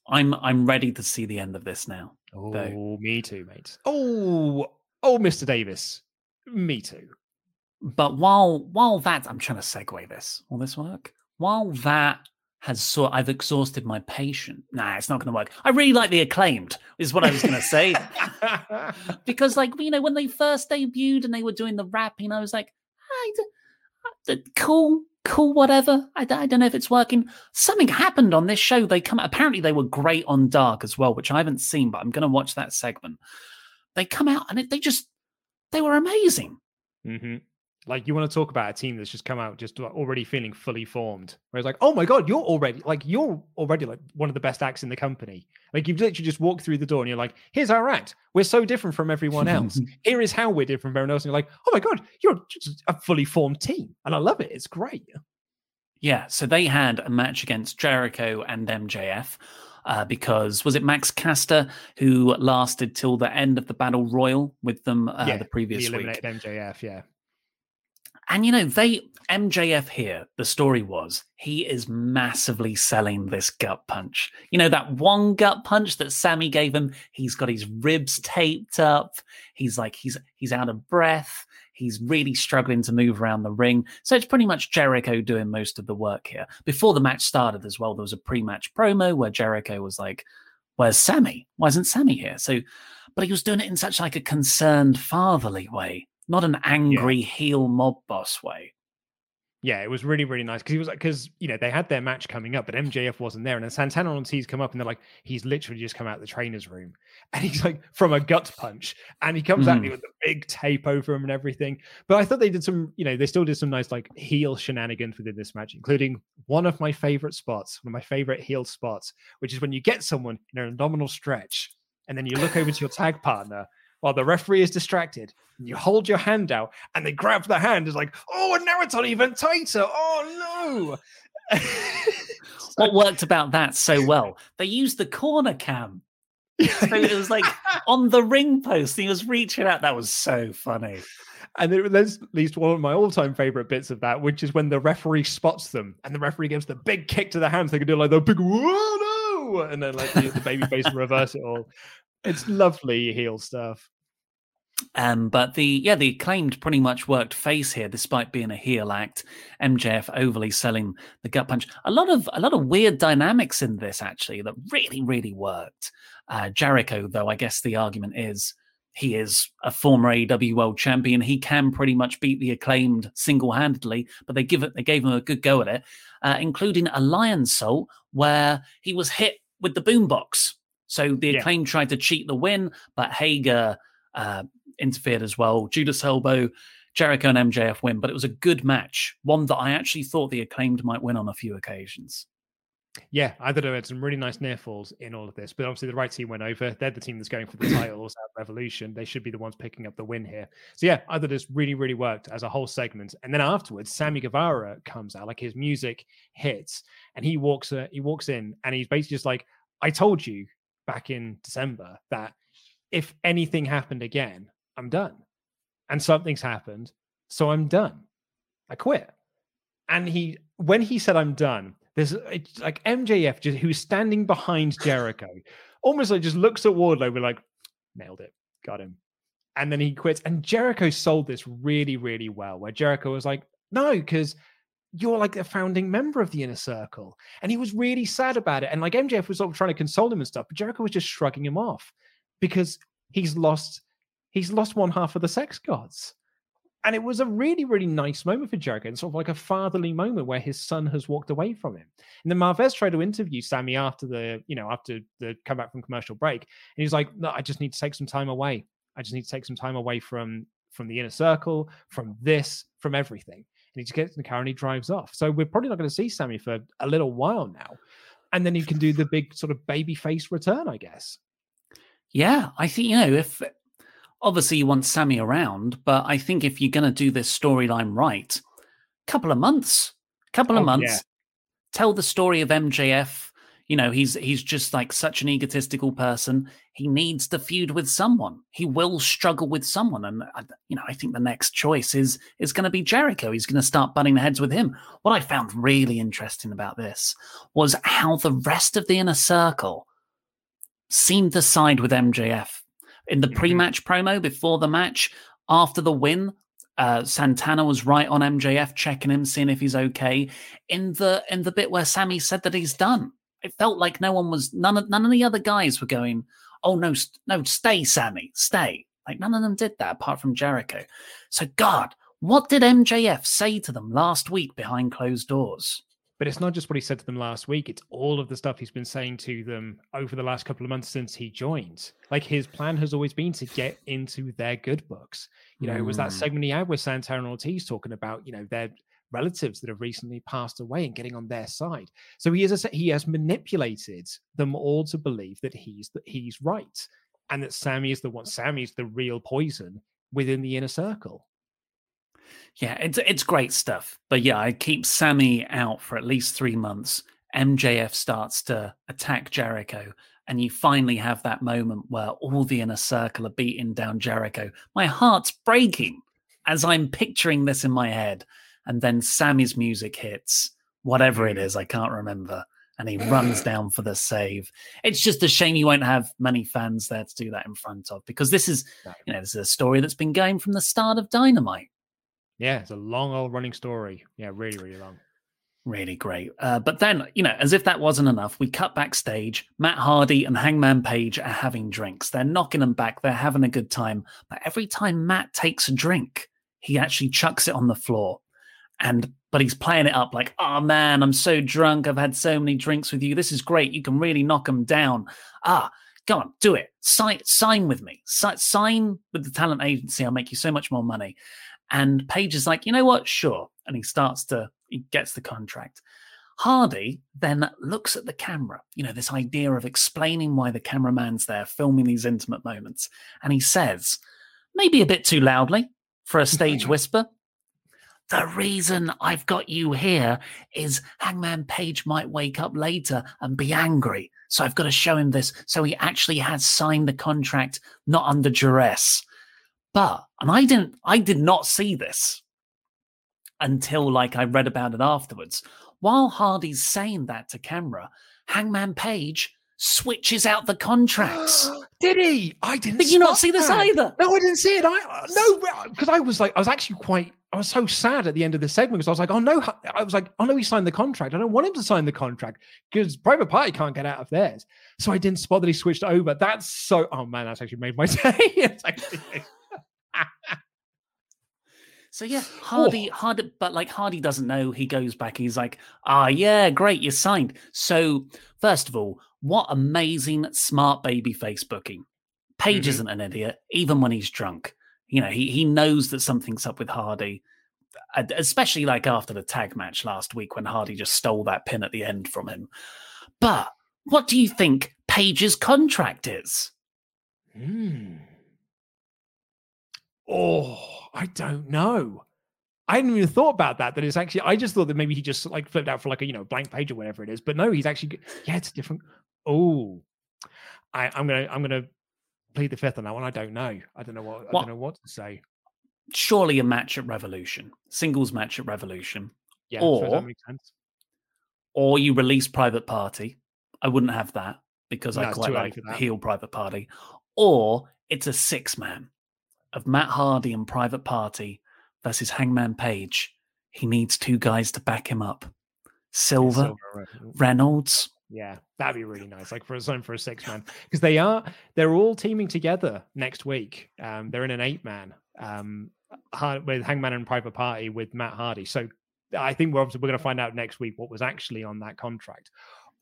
I'm I'm ready to see the end of this now. Oh, though. me too, mate. Oh, oh, Mr. Davis, me too. But while while that I'm trying to segue this, will this work? While that has sort I've exhausted my patience. Nah, it's not gonna work. I really like the acclaimed, is what I was gonna say. because like, you know, when they first debuted and they were doing the rapping, I was like, I d- d- uh, cool, cool, whatever. I, I, don't know if it's working. Something happened on this show. They come apparently they were great on Dark as well, which I haven't seen, but I'm gonna watch that segment. They come out and it, they just they were amazing. hmm Like you want to talk about a team that's just come out just already feeling fully formed. Where it's like, oh my god, you're already like you're already like one of the best acts in the company. Like you've literally just walked through the door and you're like, here's our act. We're so different from everyone else. Here is how we're different from everyone else. And you're like, oh my god, you're just a fully formed team, and I love it. It's great. Yeah, so they had a match against Jericho and MJF uh, because was it Max Caster who lasted till the end of the battle royal with them uh, yeah, the previous he week. eliminated MJF. Yeah, And you know, they MJF here, the story was he is massively selling this gut punch. You know, that one gut punch that Sammy gave him, he's got his ribs taped up. He's like he's he's out of breath. He's really struggling to move around the ring. So it's pretty much Jericho doing most of the work here. Before the match started as well, there was a pre-match promo where Jericho was like, Where's Sammy? Why isn't Sammy here? So but he was doing it in such like a concerned fatherly way, not an angry heel mob boss way. Yeah, it was really, really nice because he was like, because you know they had their match coming up, but MJF wasn't there, and then Santana and Ortiz come up, and they're like, he's literally just come out of the trainer's room, and he's like from a gut punch, and he comes mm. at me with a big tape over him and everything. But I thought they did some, you know, they still did some nice like heel shenanigans within this match, including one of my favorite spots, one of my favorite heel spots, which is when you get someone in an abdominal stretch, and then you look over to your tag partner while the referee is distracted. You hold your hand out and they grab the hand. It's like, oh, and now it's on even tighter. Oh, no. what worked about that so well? They used the corner cam. So it was like on the ring post. He was reaching out. That was so funny. And there's at least one of my all-time favorite bits of that, which is when the referee spots them and the referee gives the big kick to the hands. They can do like the big whoa no, and then like the, the baby face reverse it all. It's lovely heel stuff. Um, but the yeah, the acclaimed pretty much worked face here, despite being a heel act. MJF overly selling the gut punch. A lot of a lot of weird dynamics in this actually that really really worked. Uh, Jericho, though, I guess the argument is he is a former AEW World Champion. He can pretty much beat the acclaimed single handedly, but they give it they gave him a good go at it, uh, including a Lionsault where he was hit with the boombox. So the acclaimed yeah. tried to cheat the win, but Hager. Uh, interfered as well. Judas elbow, Jericho and MJF win, but it was a good match, one that I actually thought the acclaimed might win on a few occasions. Yeah, I thought had some really nice near falls in all of this, but obviously the right team went over. They're the team that's going for the titles at Revolution. They should be the ones picking up the win here. So yeah, I thought this really, really worked as a whole segment. And then afterwards, Sammy Guevara comes out, like his music hits, and he walks. Uh, he walks in, and he's basically just like, "I told you back in December that if anything happened again, I'm done. And something's happened. So I'm done. I quit. And he, when he said, I'm done, there's like MJF just, who's standing behind Jericho, almost like just looks at Wardlow, we're like, nailed it, got him. And then he quits. And Jericho sold this really, really well, where Jericho was like, no, because you're like a founding member of the inner circle. And he was really sad about it. And like MJF was sort of trying to console him and stuff, but Jericho was just shrugging him off because he's lost he's lost one half of the sex gods. And it was a really, really nice moment for Jericho, and sort of like a fatherly moment where his son has walked away from him. And then Marvez tried to interview Sammy after the, you know, after the comeback from commercial break, and he's like, "No, I just need to take some time away. I just need to take some time away from from the inner circle, from this, from everything." And he just gets in the car and he drives off. So we're probably not going to see Sammy for a little while now. And then he can do the big sort of baby face return, I guess. Yeah, I think you know if obviously you want Sammy around, but I think if you're going to do this storyline right, a couple of months, a couple of oh, months, yeah. tell the story of MJF. You know, he's he's just like such an egotistical person. He needs to feud with someone. He will struggle with someone, and uh, you know, I think the next choice is is going to be Jericho. He's going to start butting heads with him. What I found really interesting about this was how the rest of the inner circle seemed to side with MJF in the mm-hmm. pre-match promo before the match after the win uh, Santana was right on MJF, checking him, seeing if he's okay. In the in the bit where Sammy said that he's done, it felt like no one was none of none of the other guys were going. Oh no, no, stay, Sammy, stay. Like none of them did that apart from Jericho. So God, what did MJF say to them last week behind closed doors? But it's not just what he said to them last week, it's all of the stuff he's been saying to them over the last couple of months since he joined. Like his plan has always been to get into their good books. You know, mm. it was that mm. segment he had with Santana and Ortiz talking about, you know, their relatives that have recently passed away and getting on their side. So he is a, he has manipulated them all to believe that he's that he's right and that Sammy is the one. Sammy's the real poison within the inner circle. Yeah, it's it's great stuff. But yeah, I keep Sammy out for at least three months. MJF starts to attack Jericho, and you finally have that moment where all the inner circle are beating down Jericho. My heart's breaking as I'm picturing this in my head. And then Sammy's music hits, whatever it is, I can't remember. And he runs down for the save. It's just a shame you won't have many fans there to do that in front of because this is, you know, this is a story that's been going from the start of Dynamite. Yeah, it's a long old running story. Yeah, really, really long. Really great. Uh, but then, you know, as if that wasn't enough, we cut backstage. Matt Hardy and Hangman Page are having drinks. They're knocking them back. They're having a good time. But every time Matt takes a drink, he actually chucks it on the floor. And but he's playing it up like, oh man, I'm so drunk. I've had so many drinks with you. This is great. You can really knock them down. Ah, go on, do it. Sign, sign with me. Si- sign with the talent agency. I'll make you so much more money. And Page is like, you know what? Sure. And he starts to, he gets the contract. Hardy then looks at the camera, you know, this idea of explaining why the cameraman's there filming these intimate moments. And he says, maybe a bit too loudly for a stage whisper, the reason I've got you here is Hangman Page might wake up later and be angry. So I've got to show him this. So he actually has signed the contract, not under duress. But, and I didn't, I did not see this until like I read about it afterwards. While Hardy's saying that to camera, Hangman Page switches out the contracts. Did he? I didn't. Did you not see this either? No, I didn't see it. I uh, no, because uh, I was like, I was actually quite. I was so sad at the end of the segment because I was like, oh no, I was like, oh no, he signed the contract. I don't want him to sign the contract because Private Party can't get out of theirs. So I didn't spot that he switched over. That's so. Oh man, that's actually made my day. So yeah, Hardy, Hardy, but like Hardy doesn't know. He goes back. He's like, ah, yeah, great, you're signed. So first of all, what amazing smart baby face booking. Page Mhm. isn't an idiot, even when he's drunk. You know, he he knows that something's up with Hardy, especially like after the tag match last week when Hardy just stole that pin at the end from him. But what do you think Page's contract is? Hmm. Oh, I don't know. I hadn't even thought about that. That it's actually. I just thought that maybe he just like flipped out for like a you know blank page or whatever it is. But no, he's actually. Yeah, it's different. Oh, I, I'm gonna. I'm gonna plead the fifth on that one. I don't know. I don't know what. I don't know what to say. Surely a match at Revolution, singles match at Revolution. Yeah, or that makes sense. or you release Private Party. I wouldn't have that because No, I quite like heel Private Party. Or it's a six man of Matt Hardy and Private Party versus Hangman Page. He needs two guys to back him up. Silver, Silver, right. Reynolds. Yeah, that'd be really nice. Like for a sign for a six man because they are they're all teaming together next week. Um, they're in an eight man um with Hangman and Private Party with Matt Hardy. So I think we're obviously we're going to find out next week what was actually on that contract.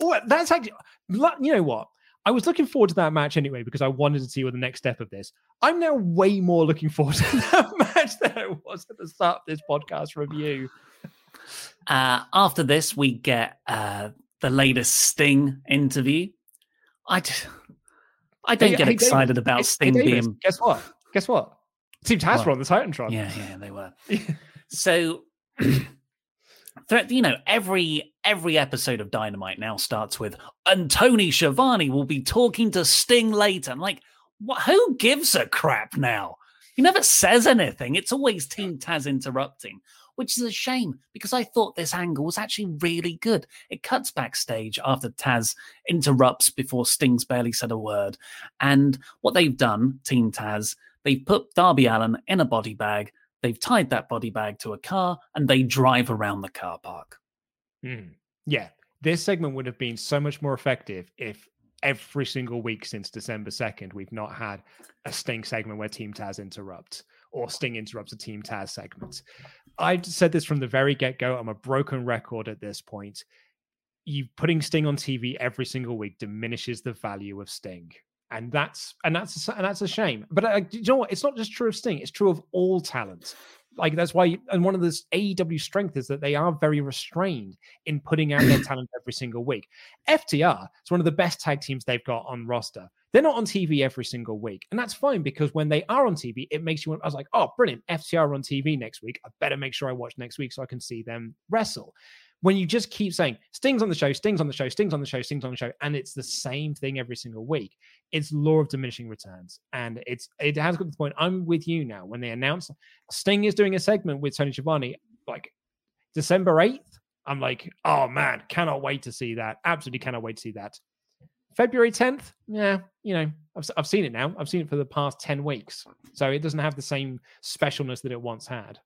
Oh, that's actually you know what. I was looking forward to that match anyway because I wanted to see what the next step of this. I'm now way more looking forward to that match than I was at the start of this podcast review. Uh, after this, we get uh, the latest Sting interview. I, d- I don't Hey- get hey, excited Davis, about hey- Sting being Guess what? Guess what? Team Taz What? were on the Titantron. Yeah, yeah, they were. so, you know, every every episode of Dynamite now starts with, "And Tony Schiavone will be talking to Sting later." I'm like, what? Who gives a crap now? He never says anything. It's always Team Taz interrupting, which is a shame because I thought this angle was actually really good. It cuts backstage after Taz interrupts before Sting's barely said a word. And what they've done, Team Taz, they've put Darby Allin in a body bag. They've tied that body bag to a car and they drive around the car park. Mm. Yeah, this segment would have been so much more effective if every single week since December 2nd, we've not had a Sting segment where Team Taz interrupts or Sting interrupts a Team Taz segment. I said this from the very get go. I'm a broken record at this point. You putting Sting on TV every single week diminishes the value of Sting. And that's and that's a, and that's a shame. But uh, do you know what? It's not just true of Sting. It's true of all talent. Like that's why, and one of the AEW strength is that they are very restrained in putting out their talent every single week. FTR is one of the best tag teams they've got on roster. They're not on TV every single week, and that's fine because when they are on TV, it makes you. I was like, oh, brilliant! FTR on TV next week. I better make sure I watch next week so I can see them wrestle. When you just keep saying Sting's on the show, Sting's on the show, Sting's on the show, Sting's on the show, and it's the same thing every single week, it's law of diminishing returns, and it's it has got to the point. I'm with you now. When they announce Sting is doing a segment with Tony Schiavone, like December 8th, I'm like, oh man, cannot wait to see that. Absolutely cannot wait to see that. February 10th, yeah, you know, I've, I've seen it now. I've seen it for the past 10 weeks. So it doesn't have the same specialness that it once had.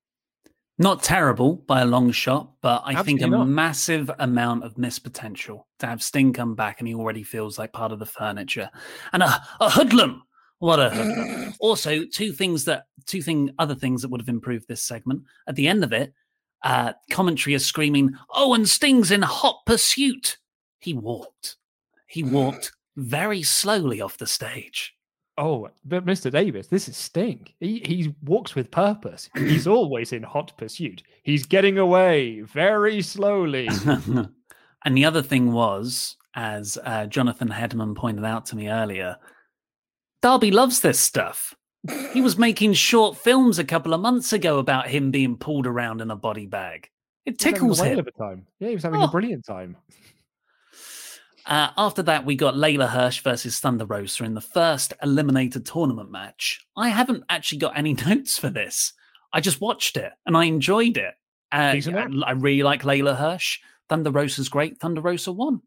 Not terrible by a long shot, but I think a not. massive amount of missed potential to have Sting come back and he already feels like part of the furniture. And a, a hoodlum. What a hoodlum. also, two things that two thing other things that would have improved this segment. At the end of it, Uh, commentary is screaming, "Oh, and Sting's in hot pursuit." He walked. He walked very slowly off the stage. Oh, but Mr. Davis, this is Sting. He he walks with purpose. He's always in hot pursuit. He's getting away very slowly. and the other thing was, as uh, Jonathan Hedman pointed out to me earlier, Darby loves this stuff. He was making short films a couple of months ago about him being pulled around in a body bag. It tickles him. Of a time. Yeah, he was having oh. a brilliant time. Uh, after that, we got Leyla Hirsch versus Thunder Rosa in the first Eliminator tournament match. I haven't actually got any notes for this. I just watched it and I enjoyed it. Uh, I, I really like Leyla Hirsch. Thunder Rosa's great. Thunder Rosa won.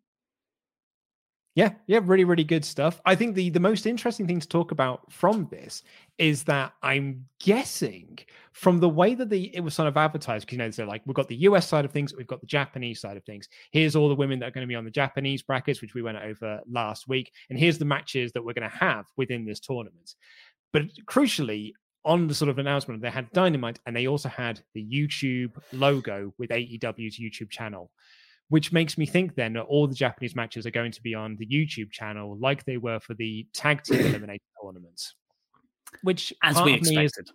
Yeah, yeah, really, really good stuff. I think the the most interesting thing to talk about from this is that I'm guessing from the way that the it was sort of advertised, because you know, so like we've got the US side of things, we've got the Japanese side of things. Here's all the women that are going to be on the Japanese brackets, which we went over last week, and here's the matches that we're going to have within this tournament. But crucially, on the sort of announcement, they had Dynamite and they also had the YouTube logo with AEW's YouTube channel which makes me think then that all the Japanese matches are going to be on the YouTube channel like they were for the tag team elimination tournaments. Which as we expected. Is,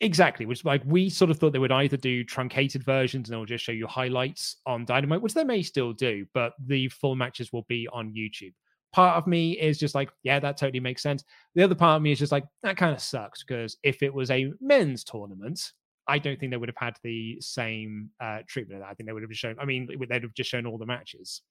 exactly, which like we sort of thought they would either do truncated versions and they'll just show you highlights on Dynamite, which they may still do, but the full matches will be on YouTube. Part of me is just like, yeah, that totally makes sense. The other part of me is just like, that kind of sucks because if it was a men's tournament, I don't think they would have had the same uh, treatment. I think they would have shown. I mean, they'd have just shown all the matches.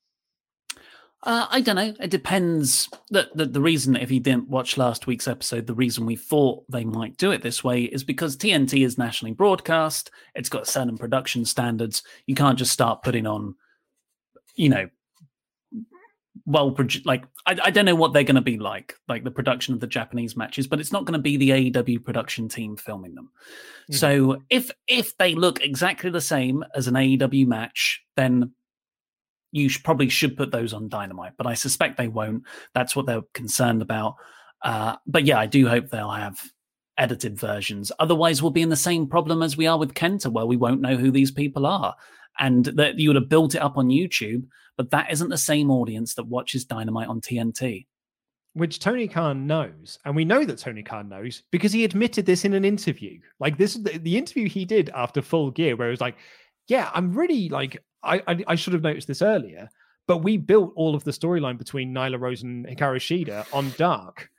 Uh, I don't know. It depends. The, the, the reason, if you didn't watch last week's episode, the reason we thought they might do it this way is because TNT is nationally broadcast. It's got certain production standards. You can't just start putting on, you know, well like I, I don't know what they're going to be like like the production of the japanese matches but it's not going to be the aew production team filming them. Mm-hmm. so if if they look exactly the same as an aew match then you should, probably should put those on dynamite but i suspect they won't. That's what they're concerned about. Uh, but yeah i do hope they'll have edited versions. Otherwise we'll be in the same problem as we are with kenta where we won't know who these people are. And that you would have built it up on youtube but that isn't the same audience that watches Dynamite on TNT. Which Tony Khan knows. And we know that Tony Khan knows because he admitted this in an interview. Like this, the, the interview he did after Full Gear, where it was like, yeah, I'm really like, I, I, I should have noticed this earlier, but we built all of the storyline between Nyla Rose and Hikaru Shida on Dark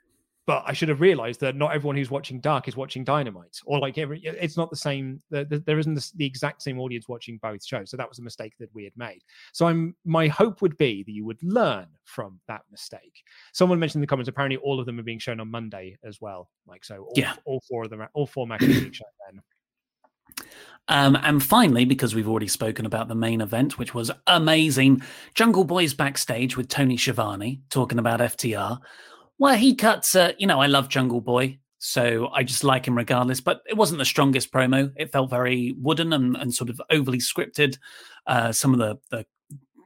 but I should have realized that not everyone who's watching Dark is watching Dynamite, or like every, it's not the same. There isn't the exact same audience watching both shows, so that was a mistake that we had made. So I'm my hope would be that you would learn from that mistake. Someone mentioned in the comments apparently all of them are being shown on Monday as well. Like so, all, yeah, all four of them, all four matches being shown then. Um, and finally, because we've already spoken about the main event, which was amazing, Jungle Boys backstage with Tony Schiavone talking about FTR. Well, he cuts. Uh, you know, I love Jungle Boy, so I just like him regardless. But it wasn't the strongest promo. It felt very wooden and, and sort of overly scripted. Uh, some of the, the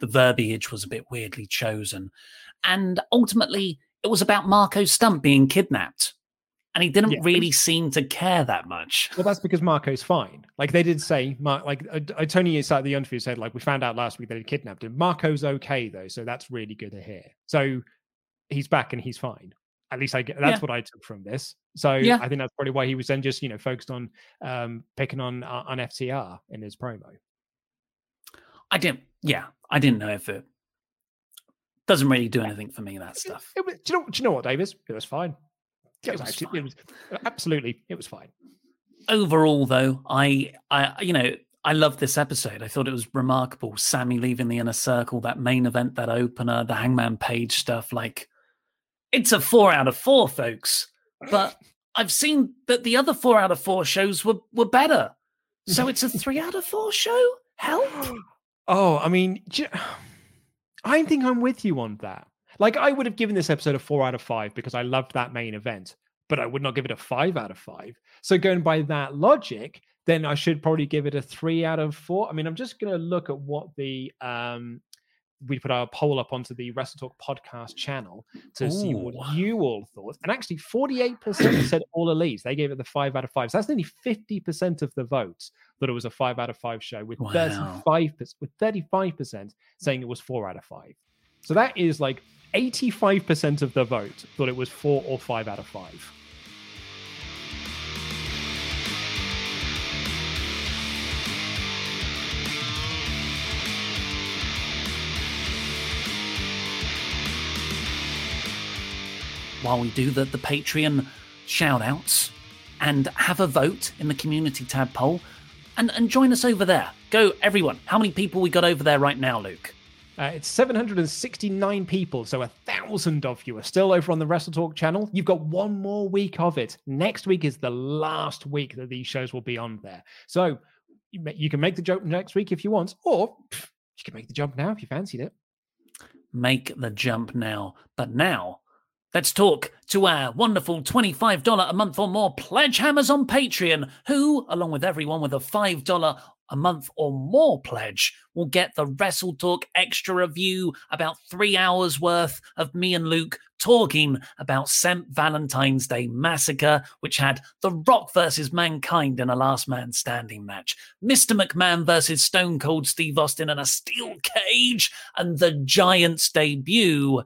the verbiage was a bit weirdly chosen, and ultimately, it was about Marko Stunt being kidnapped. And he didn't yeah. really seem to care that much. Well, that's because Marko's fine. Like they did say, Mark, like uh, uh Tony inside the interview said, like we found out last week that he kidnapped him. Marko's okay though, so that's really good to hear. So he's back and he's fine. At least I get that's yeah. what I took from this. So yeah. I think that's probably why he was then just you know focused on um picking on uh, on FTR in his promo. I didn't. Yeah, I didn't know if it doesn't really do anything for me. That stuff. It, it, do, you know, do you know what, Davis? It was fine. It, was, actually, fine. it was absolutely. It was fine. Overall, though, I, I, you know, I love this episode. I thought it was remarkable. Sammy leaving the inner circle, that main event, that opener, the Hangman Page stuff. Like, it's a four out of four, folks. But I've seen that the other four out of four shows were, were better. So it's a three out of four show? Help. Oh, I mean, I think I'm with you on that. Like, I would have given this episode a four out of five because I loved that main event, but I would not give it a five out of five. So, going by that logic, then I should probably give it a three out of four. I mean, I'm just going to look at what the um, we put our poll up onto the Wrestle Talk podcast channel to see what you all thought. And actually, 48% said all elite. They gave it the five out of five. So that's nearly 50% of the votes that it was a five out of five show, with Wow. 35% with 35% saying it was four out of five. So that is like 85% of the vote thought it was four or five out of five. While we do the, the Patreon shout outs and have a vote in the community tab poll and, and join us over there. Go, everyone. How many people we got over there right now, Luke? Uh, it's 769 people, so a thousand of you are still over on the Wrestle Talk channel. You've got one more week of it. Next week is the last week that these shows will be on there. So you, can make the jump next week if you want, or you can make the jump now if you fancied it. Make the jump now. But now, let's talk to our wonderful $25 a month or more pledge hammers on Patreon, who, along with everyone with a $5 a month or more pledge, will get the Wrestle Talk extra review, about three hours worth of me and Luke talking about St. Valentine's Day Massacre, which had The Rock versus Mankind in a last man standing match, Mr. McMahon versus Stone Cold Steve Austin in a steel cage, and the Giants debut,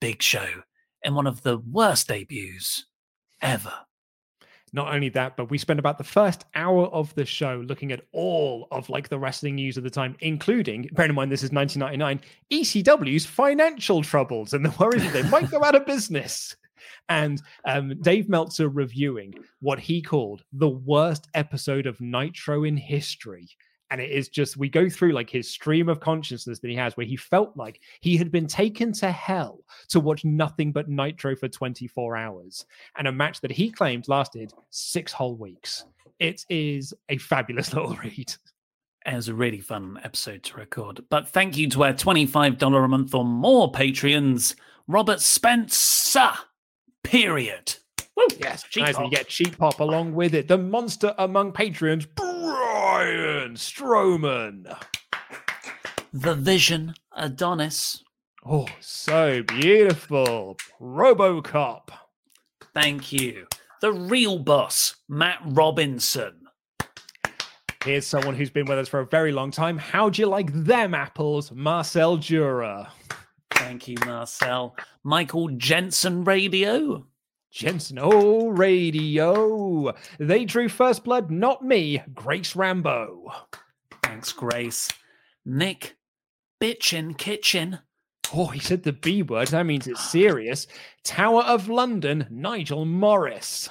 Big Show, in one of the worst debuts ever. Not only that, but we spent about the first hour of the show looking at all of like the wrestling news of the time, including, bear in mind this is 1999, ECW's financial troubles and the worries that they might go out of business. And um, Dave Meltzer reviewing what he called the worst episode of Nitro in history. And it is just, we go through like his stream of consciousness that he has, where he felt like he had been taken to hell to watch nothing but Nitro for 24 hours and a match that he claimed lasted six whole weeks. It is a fabulous little read. It was a really fun episode to record. But thank you to our $25 a month or more Patreons, Robert Spencer. Period. Woo, Yes, cheap nice. And you pop. get cheap pop along with it. The monster among Patreons, Brian Strowman. The Vision Adonis. Oh, so beautiful. Robocop. Thank you. The real boss, Matt Robinson. Here's someone who's been with us for a very long time. How'd you like them apples? Marcel Jura. Thank you, Marcel. Michael Jensen Radio. Jensen, oh, radio. They drew first blood, not me. Grace Rambo. Thanks, Grace. Nick Bitchin Kitchen. Oh, he said the B word. That means it's serious. Tower of London, Nigel Morris.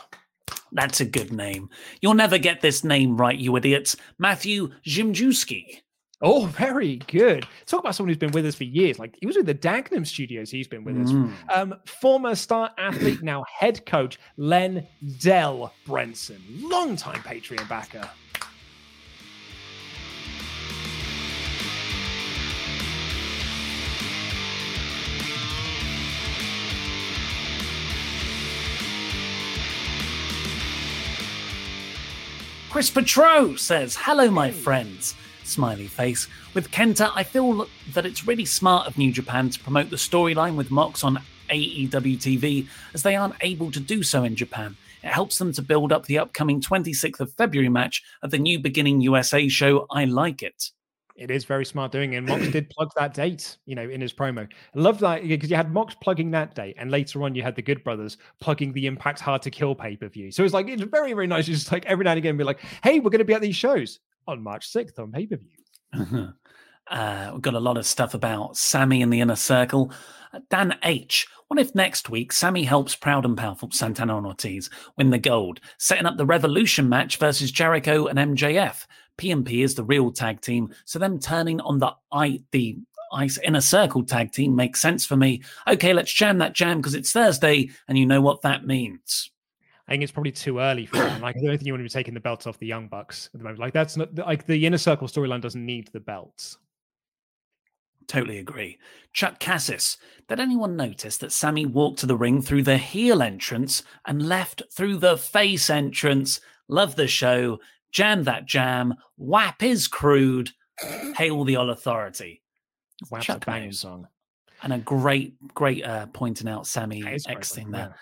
That's a good name. You'll never get this name right, you idiots. Matthew Zimjewski. Oh, very good. Talk about someone who's been with us for years. Like he was with the Dagenham Studios. He's been with us. Mm. Um, former star athlete, now head coach Len Dell Brenson, longtime Patreon backer. Chris Petro says, Hello, my friends. Smiley face. With Kenta, I feel that it's really smart of New Japan to promote the storyline with Mox on AEW TV, as they aren't able to do so in Japan. It helps them to build up the upcoming 26th of February match at the New Beginning USA show. I like it. It is very smart doing it. And Mox did plug that date, you know, in his promo. I love that because you had Mox plugging that date, and later on you had the Good Brothers plugging the Impact Hard to Kill pay per view. So it's like it's very, very nice. It's just like every now and again be like, hey, we're going to be at these shows on March 6th on pay per view. Uh, we've got a lot of stuff about Sammy in the inner circle. Uh, Dan H. What if next week Sammy helps proud and powerful Santana and Ortiz win the gold, setting up the Revolution match versus Jericho and MJF? PMP is the real tag team, so them turning on the I the Ice Inner Circle tag team makes sense for me. Okay, let's jam that jam because it's Thursday, and you know what that means. I think it's probably too early for them. Like, I don't think you want to be taking the belts off the Young Bucks at the moment. Like, that's not like the Inner Circle storyline doesn't need the belts. Totally agree. Chuck Cassis. Did anyone notice that Sammy walked to the ring through the heel entrance and left through the face entrance? Love the show. Jam that jam. WAP is crude. Hail the all authority. Wow, Chuck a banging song. And a great, great uh, pointing out Sammy That is a great X thing there.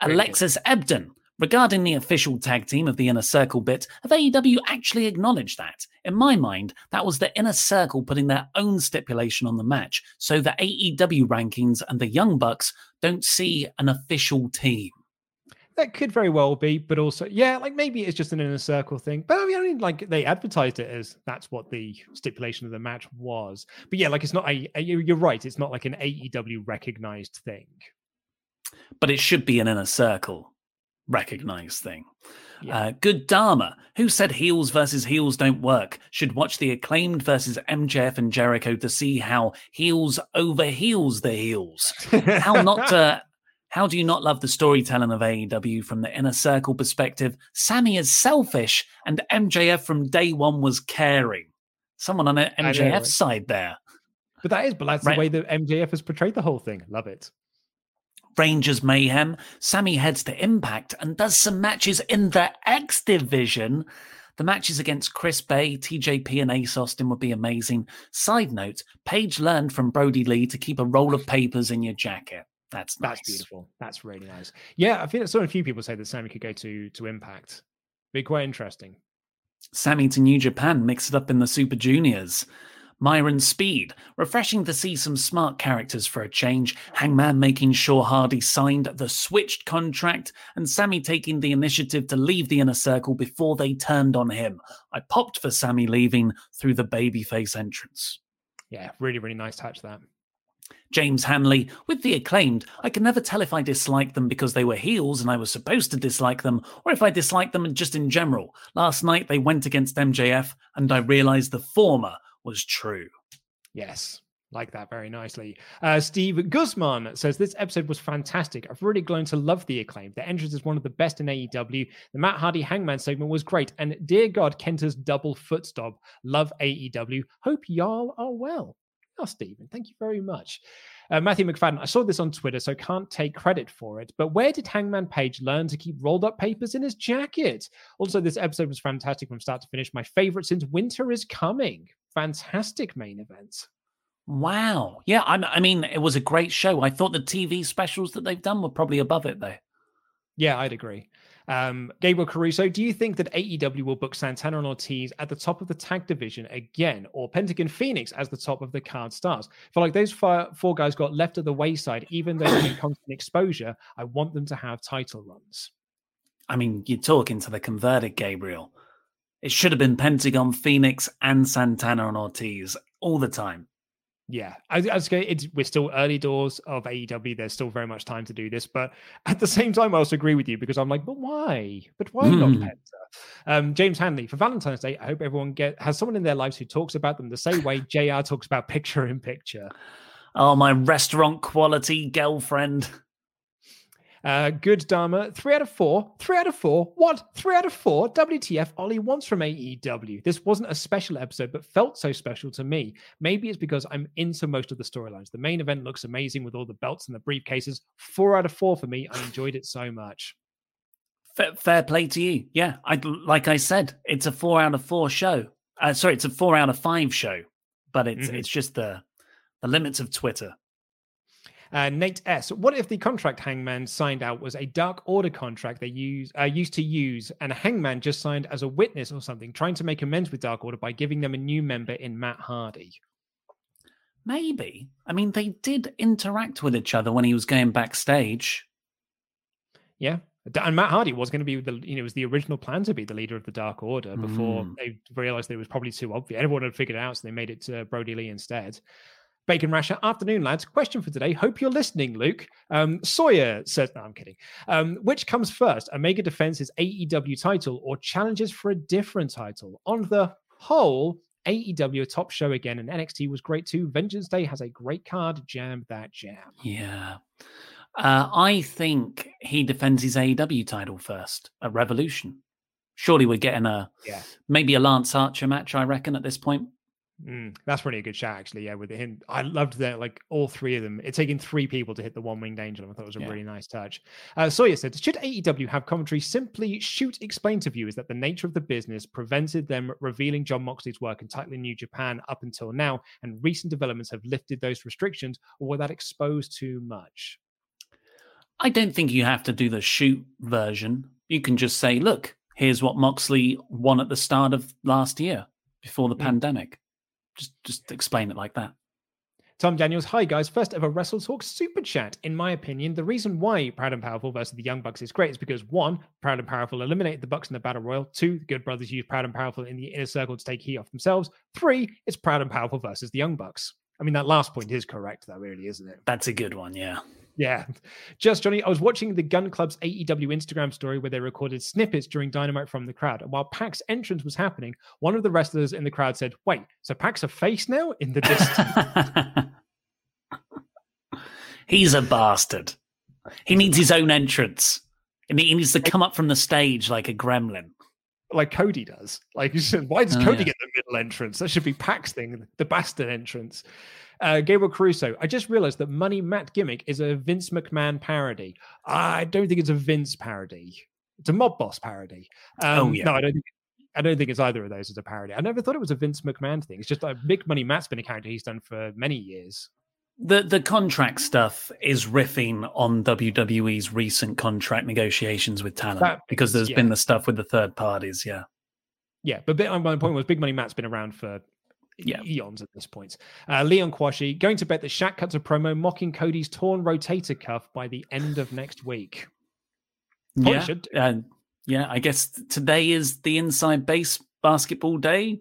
Alexis Ebden. Regarding the official tag team of the Inner Circle bit, have AEW actually acknowledged that? In my mind, that was the Inner Circle putting their own stipulation on the match, so the AEW rankings and the Young Bucks don't see an official team. That could very well be, but also, yeah, like maybe it's just an inner circle thing. But I mean, I mean, like they advertised it as that's what the stipulation of the match was. But yeah, like it's not a. a- you- You're right. It's not like an AEW recognized thing. But it should be an Inner Circle recognized thing. Uh, good Dharma, who said heels versus heels don't work, should watch the acclaimed versus MJF and Jericho to see how heels over heels the heels. how not to. How do you not love the storytelling of AEW from the inner circle perspective? Sammy is selfish, and MJF from day one was caring. Someone on I know, MJF right? side there. But that is, but that's Right. the way that MJF has portrayed the whole thing. Love it. Rangers Mayhem. Sammy heads to Impact and does some matches in the X division. The matches against Chris Bey, TJP, and Ace Austin would be amazing. Side note Page learned from Brodie Lee to keep a roll of papers in your jacket. That's nice. That's beautiful. That's really nice. Yeah, I feel so. A few people say that Sammy could go to to Impact. Be quite interesting. Sammy to New Japan, mix it up in the Super Juniors. Myron Speed, refreshing to see some smart characters for a change. Hangman making sure Hardy signed the switched contract, and Sammy taking the initiative to leave the inner circle before they turned on him. I popped for Sammy leaving through the babyface entrance. Yeah, really, really nice touch that. James Hanley, with the acclaimed, I can never tell if I disliked them because they were heels and I was supposed to dislike them, or if I disliked them just in general. Last night they went against MJF, and I realized the former was true. Yes, like that very nicely. Uh, Steve Guzman says this episode was fantastic. I've really grown to love the acclaim. The entrance is one of the best in AEW. The Matt Hardy Hangman segment was great, and dear God, Kenta's double foot stop. Love AEW. Hope y'all are well. Oh, Stephen, thank you very much. Uh, Matthew McFadden, I saw this on Twitter, so can't take credit for it. But where did Hangman Page learn to keep rolled up papers in his jacket? Also, this episode was fantastic from start to finish. My favorite since Winter is Coming. Fantastic main event. Wow. Yeah, I, I mean, it was a great show. I thought the TV specials that they've done were probably above it, though. Yeah, I'd agree. Um, Gabriel Caruso, do you think that AEW will book Santana and Ortiz at the top of the tag division again, or Pentagon Phoenix as the top of the card stars? For like those four, four guys got left at the wayside, even though they get constant exposure. I want them to have title runs. I mean, you're talking to the converted Gabriel. It should have been Pentagon, Phoenix, and Santana and Ortiz all the time. Yeah, I, I was going. It's we're still early doors of AEW. There's still very much time to do this, but at the same time, I also agree with you because I'm like, but why? But why not Hmm. Penta? Um, James Hanley for Valentine's Day. I hope everyone get has someone in their lives who talks about them the same way Jr. talks about picture in picture. Oh, my restaurant quality girlfriend. Uh, good Dharma, three out of four. Three out of four. What? Three out of four? WTF Ollie wants from AEW. This wasn't a special episode, but felt so special to me. Maybe it's because I'm into most of the storylines. The main event looks amazing with all the belts and the briefcases. Four out of four for me. I enjoyed it so much. Fair, fair play to you. Yeah, I like I said, it's a four out of four show. Uh, sorry, it's a four out of five show, but it's Mhm. it's just the the limits of Twitter. Uh, Nate S. What if the contract Hangman signed out was a Dark Order contract they use uh, used to use, and a Hangman just signed as a witness or something, trying to make amends with Dark Order by giving them a new member in Matt Hardy? Maybe. I mean, they did interact with each other when he was going backstage. Yeah. And Matt Hardy was going to be the, you know, it was the original plan to be the leader of the Dark Order before Mm. they realized that it was probably too obvious. Everyone had figured it out, so they made it to Brodie Lee instead. Bacon Rasher, afternoon, lads. Question for today. Hope you're listening, Luke. Um, Sawyer says, no, I'm kidding. Um, which comes first, Omega Defense's AEW title or challenges for a different title? On the whole, AEW a top show again, and NXT was great too. Vengeance Day has a great card. Jam that jam. Yeah. Uh, I think he defends his AEW title first a Revolution. Surely we're getting a Yeah. maybe a Lance Archer match, I reckon, at this point. Mm, that's pretty a good shot, actually. Yeah, with him, I loved that. Like all three of them, it's taking three people to hit the one winged angel. I thought it was a Yeah. really nice touch. Uh, Sawyer said, "Should AEW have commentary simply shoot explain to viewers that the nature of the business prevented them revealing Jon Moxley's work in titling New Japan up until now, and recent developments have lifted those restrictions, or were that exposed too much?" I don't think you have to do the shoot version. You can just say, look, here's what Moxley won at the start of last year before the pandemic. Just just explain it like that. Tom Daniels, hi guys. First ever Wrestle Talk super chat. In my opinion, the reason why Proud and Powerful versus the Young Bucks is great is because one, Proud and Powerful eliminated the Bucks in the Battle Royal. Two, the Good Brothers used Proud and Powerful in the inner circle to take heat off themselves. Three, it's Proud and Powerful versus the Young Bucks. I mean, that last point is correct, though, really, isn't it? That's a good one, yeah. Yeah. Just Johnny, I was watching the Gunn Club's AEW Instagram story where they recorded snippets during Dynamite from the crowd. And while Pac's entrance was happening, one of the wrestlers in the crowd said, Wait, so Pac's a face now in the distance? He's a bastard. He needs his own entrance. And he needs to come up from the stage like a gremlin. like Cody does. Like, why does Oh, Cody yeah. get the middle entrance? That should be Pac's thing, the bastard entrance. Uh, Gabriel Caruso, I just realized that Money Matt gimmick is a Vince McMahon parody. I don't think it's a Vince parody. It's a Mob Boss parody. Um, Oh, yeah. No, I don't think. I don't think it's either of those as a parody. I never thought it was a Vince McMahon thing. It's just like Big Money Matt's been a character he's done for many years. The the contract stuff is riffing on WWE's recent contract negotiations with talent That because there's been the stuff with the third parties. Yeah. Yeah, but my point was Big Money Matt's been around for Yeah. eons at this point. Uh, Leon Kwashi going to bet that Shaq cuts a promo mocking Cody's torn rotator cuff by the end of next week. Probably yeah. Uh, yeah. I guess today is the inside base basketball day.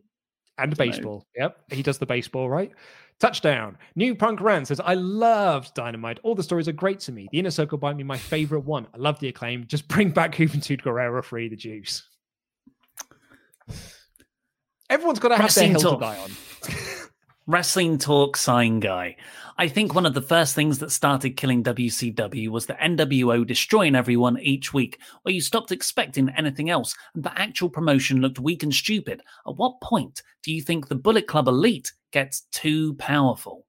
And baseball. Yep, he does the baseball right. Touchdown. New Punk Ran says, I loved Dynamite. All the stories are great to me. The Inner Circle might me, my favorite one. I love the acclaim. Just bring back Juventud Guerrero free the juice. Everyone's got to have their hill to die on. Wrestling talk sign guy. I think one of the first things that started killing WCW was the NWO destroying everyone each week, where you stopped expecting anything else, and the actual promotion looked weak and stupid. At what point do you think the Bullet Club Elite gets too powerful?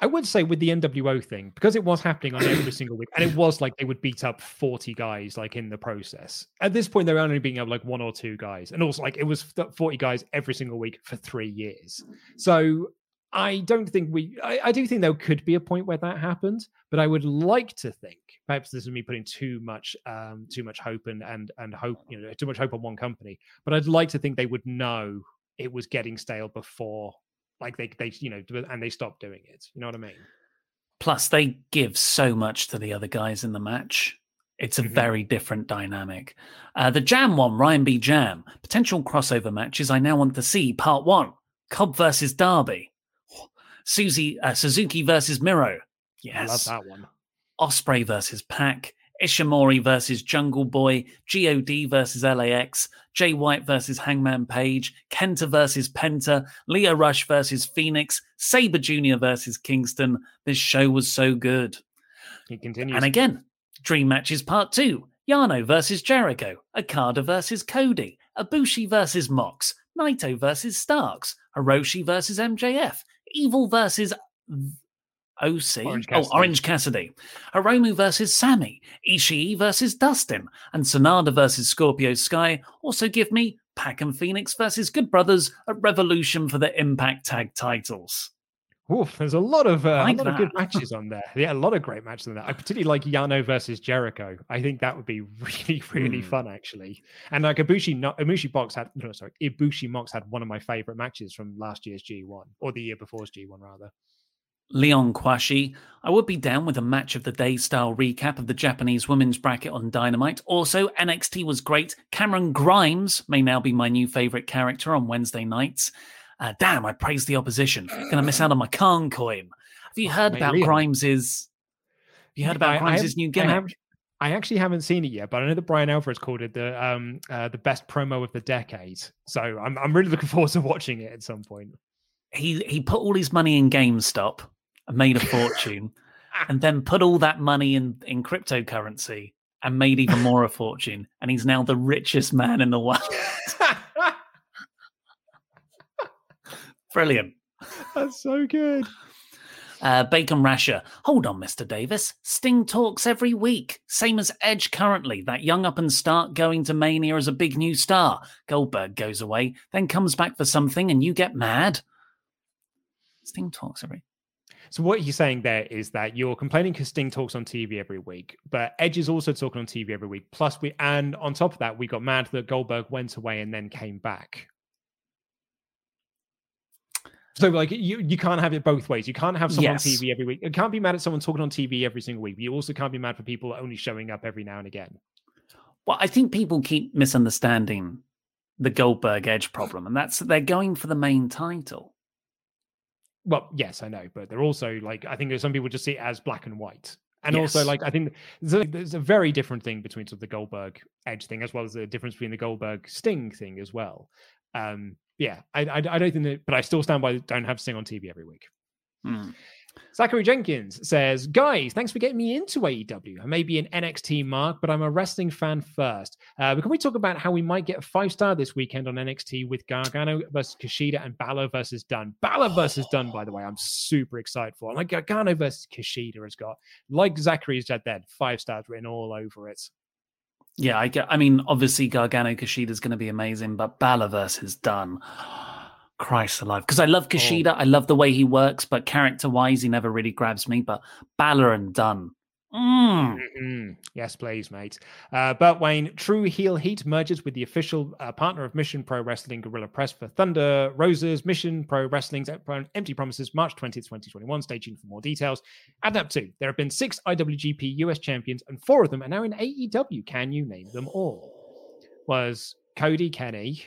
I would say with the NWO thing, because it was happening on every single week, and it was like they would beat up 40 guys like in the process. At this point, they were only beating up like one or two guys. And also like it was 40 guys every single week for three years. So I don't think we I, I do think there could be a point where that happened, but I would like to think perhaps this is me putting too much um too much hope and and and hope, you know, too much hope on one company. But I'd like to think they would know it was getting stale before like they they you know and they stop doing it. You know what I mean? Plus, they give so much to the other guys in the match. It's a very different dynamic. Uh, the Jam one, Ryan B. Jam, potential crossover matches I now want to see. Part one, Cobb versus Darby, Susie uh, Suzuki versus Miro. Yes, I love that one. Ospreay versus Pac, Ishimori versus Jungle Boy, God versus LAX, Jay White versus Hangman Page, Kenta versus Penta, Lio Rush versus Phoenix, Sabre Jr. versus Kingston. This show was so good. He continues. And again, Dream Matches Part 2, Yano versus Jericho, Okada versus Cody, Ibushi versus Mox, Naito versus Starks, Hiroshi versus MJF, Evil versus OC, Orange oh, Cassidy. Orange Cassidy, Hiromu versus Sammy, Ishii versus Dustin, and Sanada versus Scorpio Sky. Also give me Pac and Phoenix versus Good Brothers at Revolution for the Impact Tag titles. Oof, there's a lot of uh, Like a lot of good matches on there. Yeah, a lot of great matches on there. I particularly like Yano versus Jericho. I think that would be really, really Hmm. fun actually. And like Ibushi, no, Ibushi Box had no, sorry, Ibushi Mox had one of my favorite matches from last year's G1 or the year before's G1 rather. Leon Kwashi. I would be down with a match of the day style recap of the Japanese women's bracket on Dynamite. Also, NXT was great. Cameron Grimes may now be my new favorite character on Wednesday nights. Uh, damn, I praise the opposition. Gonna miss out on my Khan coin. Have you heard mate, about Leon. Grimes's? Have you heard about I- I Grimes's new I gimmick? have- I actually haven't seen it yet, but I know that Bryan Alvarez called it the um uh, the best promo of the decade. So I'm I'm really looking forward to watching it at some point. he he put all his money in GameStop made a fortune, and then put all that money in in cryptocurrency and made even more a fortune. And he's now the richest man in the world. Brilliant. That's so good. Uh, Bacon Rasher. Hold on, Mr. Davis. Sting talks every week. Same as Edge currently. That young up and start going to Mania as a big new star. Goldberg goes away, then comes back for something, and you get mad. Sting talks every. So what he's saying there is that you're complaining because Sting talks on TV every week, but Edge is also talking on TV every week. Plus, we and on top of that, we got mad that Goldberg went away and then came back. So like you you can't have it both ways. You can't have someone Yes. on TV every week. You can't be mad at someone talking on TV every single week. You also can't be mad for people only showing up every now and again. Well, I think people keep misunderstanding the Goldberg Edge problem, and that's that they're going for the main title. Well, yes, I know, but they're also like I think some people just see it as black and white. And also, like I think there's a, there's a very different thing between sort of the Goldberg Edge thing, as well as the difference between the Goldberg Sting thing as well. Um, yeah, I, I, I don't think that, but I still stand by don't have Sting on TV every week. Hmm. Zachary Jenkins says, Guys, thanks for getting me into AEW. I may be an NXT mark, but I'm a wrestling fan first. Uh, can we talk about how we might get a five star this weekend on NXT with Gargano versus Kushida and Balor versus Dunn? Balor versus Dunn, by the way, I'm super excited for. Like Gargano versus Kushida has got, like Zachary's said then, five stars written all over it. Yeah, I get. I mean, obviously Gargano Kushida is going to be amazing, but Balor versus Dunn, Christ alive! Because I love Kushida, I love the way he works, but character-wise, he never really grabs me. But Balor and Dunn, mm. Mhm. Yes, please, mate. Uh, Burt Wayne, True Heel Heat merges with the official uh, partner of Mission Pro Wrestling, Gorilla Press for Thunder Roses, Mission Pro Wrestling's Empty Promises, March 20th, 2021. Stay tuned for more details. Add up to, there have been six IWGP US champions, and four of them are now in AEW. Can you name them all? Was Cody Kenny,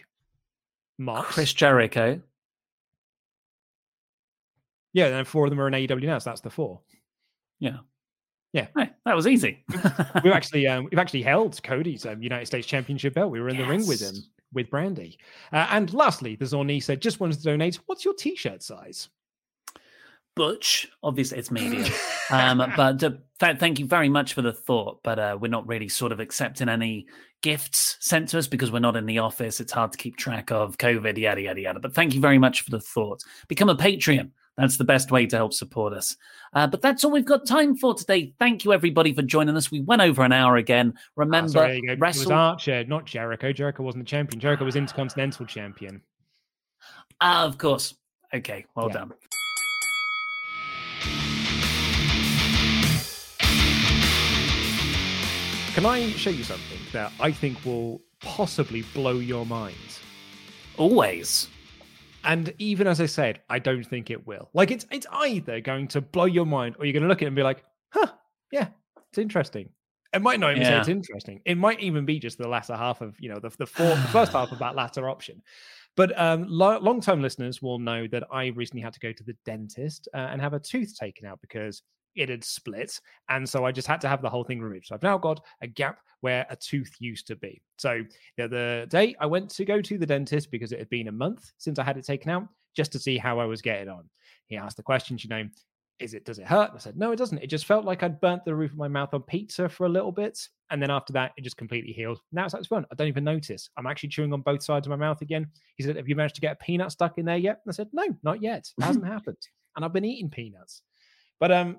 Mox, Chris Jericho. Yeah, and four of them are in AEW now, so that's the four. Yeah, yeah, hey, that was easy. we've actually um, we've actually held Cody's um, United States Championship belt. We were in the ring with him with Brandi. Uh, and lastly, the Zorni said, "Just wanted to donate. What's your T-shirt size?" Butch, obviously it's medium. um, but uh, th- thank you very much for the thought. But uh, we're not really sort of accepting any gifts sent to us because we're not in the office. It's hard to keep track of COVID, yada, yada, yada. But thank you very much for the thought. Become a Patreon. That's the best way to help support us. Uh, but that's all we've got time for today. Thank you, everybody, for joining us. We went over an hour again. Remember, sorry, there you. It was wrestle. Archer, not Jericho. Jericho wasn't the champion. Jericho was Intercontinental Champion. Ah, of course. Okay, well Yeah. done. Can I show you something that I think will possibly blow your mind? Always. And even as I said, I don't think it will. Like it's it's either going to blow your mind or you're going to look at it and be like, "Huh, yeah, it's interesting." It might not even say it's interesting. It might even be just the latter half of you know the the, four, the first half of that latter option. But um, lo- long-time listeners will know that I recently had to go to the dentist uh, and have a tooth taken out because it had split, and so I just had to have the whole thing removed. So I've now got a gap where a tooth used to be. So the other day I went to go to the dentist because it had been a month since I had it taken out, just to see how I was getting on. He asked the questions, you know, is it does it hurt? I said, no, it doesn't. It just felt like I'd burnt the roof of my mouth on pizza for a little bit. And then after that, it just completely healed. Now it's like fun. I don't even notice. I'm actually chewing on both sides of my mouth again. He said, Have you managed to get a peanut stuck in there yet? And I said, No, not yet. It hasn't happened. And I've been eating peanuts. But um,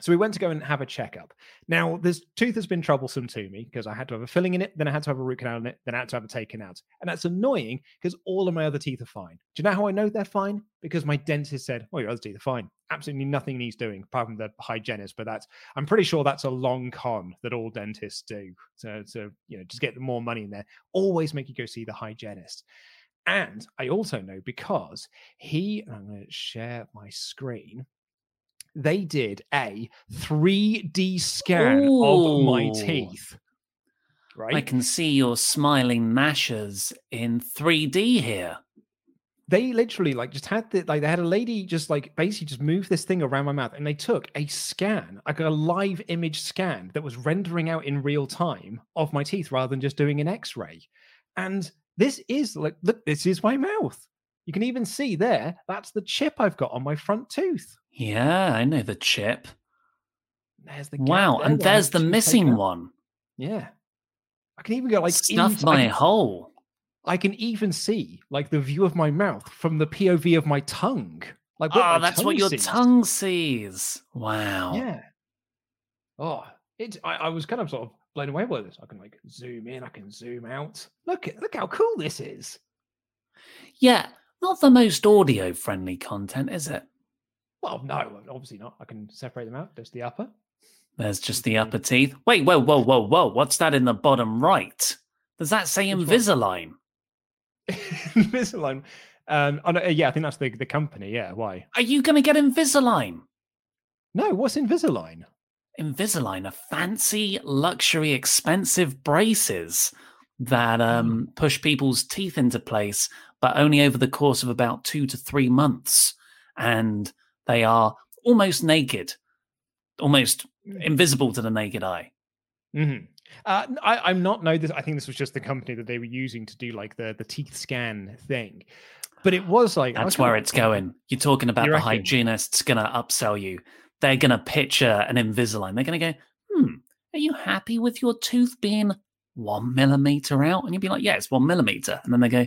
so we went to go and have a checkup. Now, this tooth has been troublesome to me because I had to have a filling in it, then I had to have a root canal in it, then I had to have it taken out. And that's annoying because all of my other teeth are fine. Do you know how I know they're fine? Because my dentist said, Oh, your other teeth are fine. Absolutely nothing needs doing apart from the hygienist. But that's, I'm pretty sure that's a long con that all dentists do to, you know, just get more money in there. Always make you go see the hygienist. And I also know because he, and I'm going to share my screen they did a 3D scan of my teeth. Right? I can see your smiling mashers in 3D here. they literally like just had the like they had a lady just like basically just move this thing around my mouth and they took a scan like a live image scan that was rendering out in real time of my teeth rather than just doing an x-ray and this is like look this is my mouth you can even see there that's the chip i've got on my front tooth Yeah, I know the chip. there's the Wow, there and there's the missing one. yeah i can even go like Stuff into- I my can- hole. I can even see like the view of my mouth from the POV of my tongue. Like, what oh, that's what your sees. tongue sees. Wow. Yeah. Oh, it. I, I was kind of sort of blown away by this. I can like zoom in, I can zoom out. Look, at- look how cool this is. Yeah, not the most audio friendly content, is it? Well, no, obviously not. I can separate them out. There's the upper. There's just the upper teeth. Wait, whoa, whoa, whoa, whoa. What's that in the bottom right? Does that say Which? Invisalign? Invisalign. Um, oh, no, uh, yeah, I think that's the the company. Yeah, why? Are you going to get Invisalign? No, what's Invisalign? Invisalign are fancy, luxury, expensive braces that um, push people's teeth into place, but only over the course of about two to three months. And they are almost naked, almost invisible to the naked eye. hmm Uh, I, am not know this. I think this was just the company that they were using to do like the the teeth scan thing. But it was like That's where it's going. You're talking about You the hygienist's going to upsell you. They're going to picture an Invisalign. They're going to go, hmm, are you happy with your tooth being one millimeter out? And you'd be like, yeah, it's one millimeter. And then they go,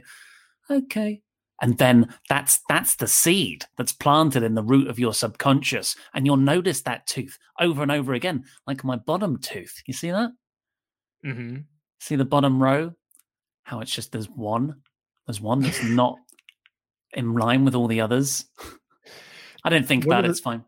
okay. And then that's that's the seed that's planted in the root of your subconscious. And you'll notice that tooth over and over again, like my bottom tooth. You see that? Mhm. See the bottom row? How it's just there's one. There's one that's not in line with all the others. I didn't think One about it. the- It's fine.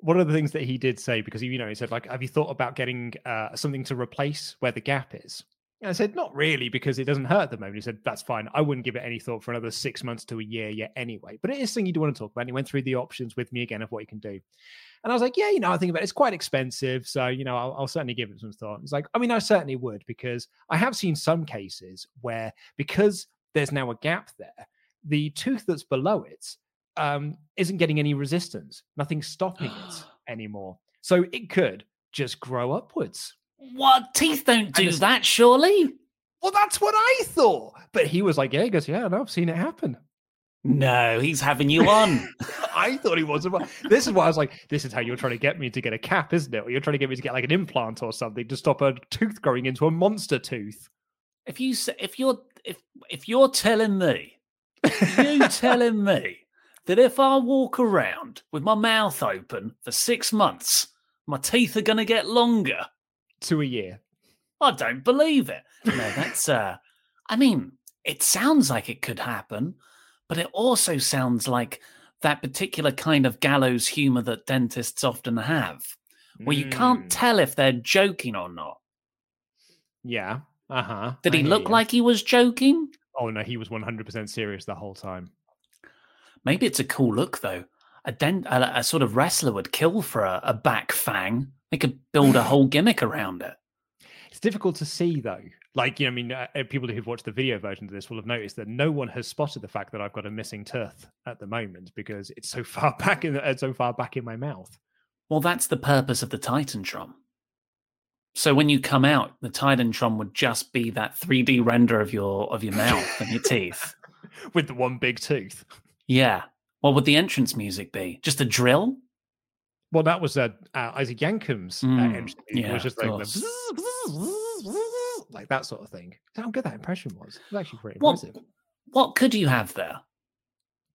One of the things that he did say because you know, he said like, "Have you thought about getting uh, something to replace where the gap is?" And I said, "Not really, because it doesn't hurt at the moment." He said, "That's fine. I wouldn't give it any thought for another six months to a year yet, anyway." But it is something you do want to talk about. And he went through the options with me again of what you can do. And I was like, "Yeah, you know, I think about it. it's quite expensive, so you know, I'll, I'll certainly give it some thought." It's like, I mean, I certainly would because I have seen some cases where because there's now a gap there, the tooth that's below it um, isn't getting any resistance. Nothing's stopping it anymore. So it could just grow upwards. What teeth don't do it's- that? Surely? Well, that's what I thought. But he was like, "Yeah," he goes, "Yeah, no, I've seen it happen." No, he's having you on. I thought he was. This is why I was like, "This is how you're trying to get me to get a cap, isn't it? Or you're trying to get me to get like an implant or something to stop a tooth growing into a monster tooth." if you s- if you're if if you're telling me, you telling me that if I walk around with my mouth open for six months, my teeth are going to get longer. To a year. I don't believe it. No, that's uh I mean, it sounds like it could happen, but it also sounds like that particular kind of gallows humor that dentists often have, where you can't Mm, tell if they're joking or not. Yeah. Uh huh. Did he look like he was joking? Oh no, he was 100% serious the whole time. Maybe it's a cool look though. A dent, a, a sort of wrestler would kill for a, a back fang. They could build a whole gimmick around it. It's difficult to see though. Like, you know, I mean, uh, people who've watched the video version of this will have noticed that no one has spotted the fact that I've got a missing tooth at the moment because it's so far back in the, uh, so far back in my mouth. Well, that's the purpose of the Titantron. So when you come out, the Titantron would just be that 3D render of your of your mouth and your teeth. With the one big tooth. Yeah. What would the entrance music be? Just a drill? Well, that was uh, uh, Isaac Yankem's uh, Mm, entrance. It was just like, the like that sort of thing. How good that impression was. It was actually pretty What impressive. what could you have there?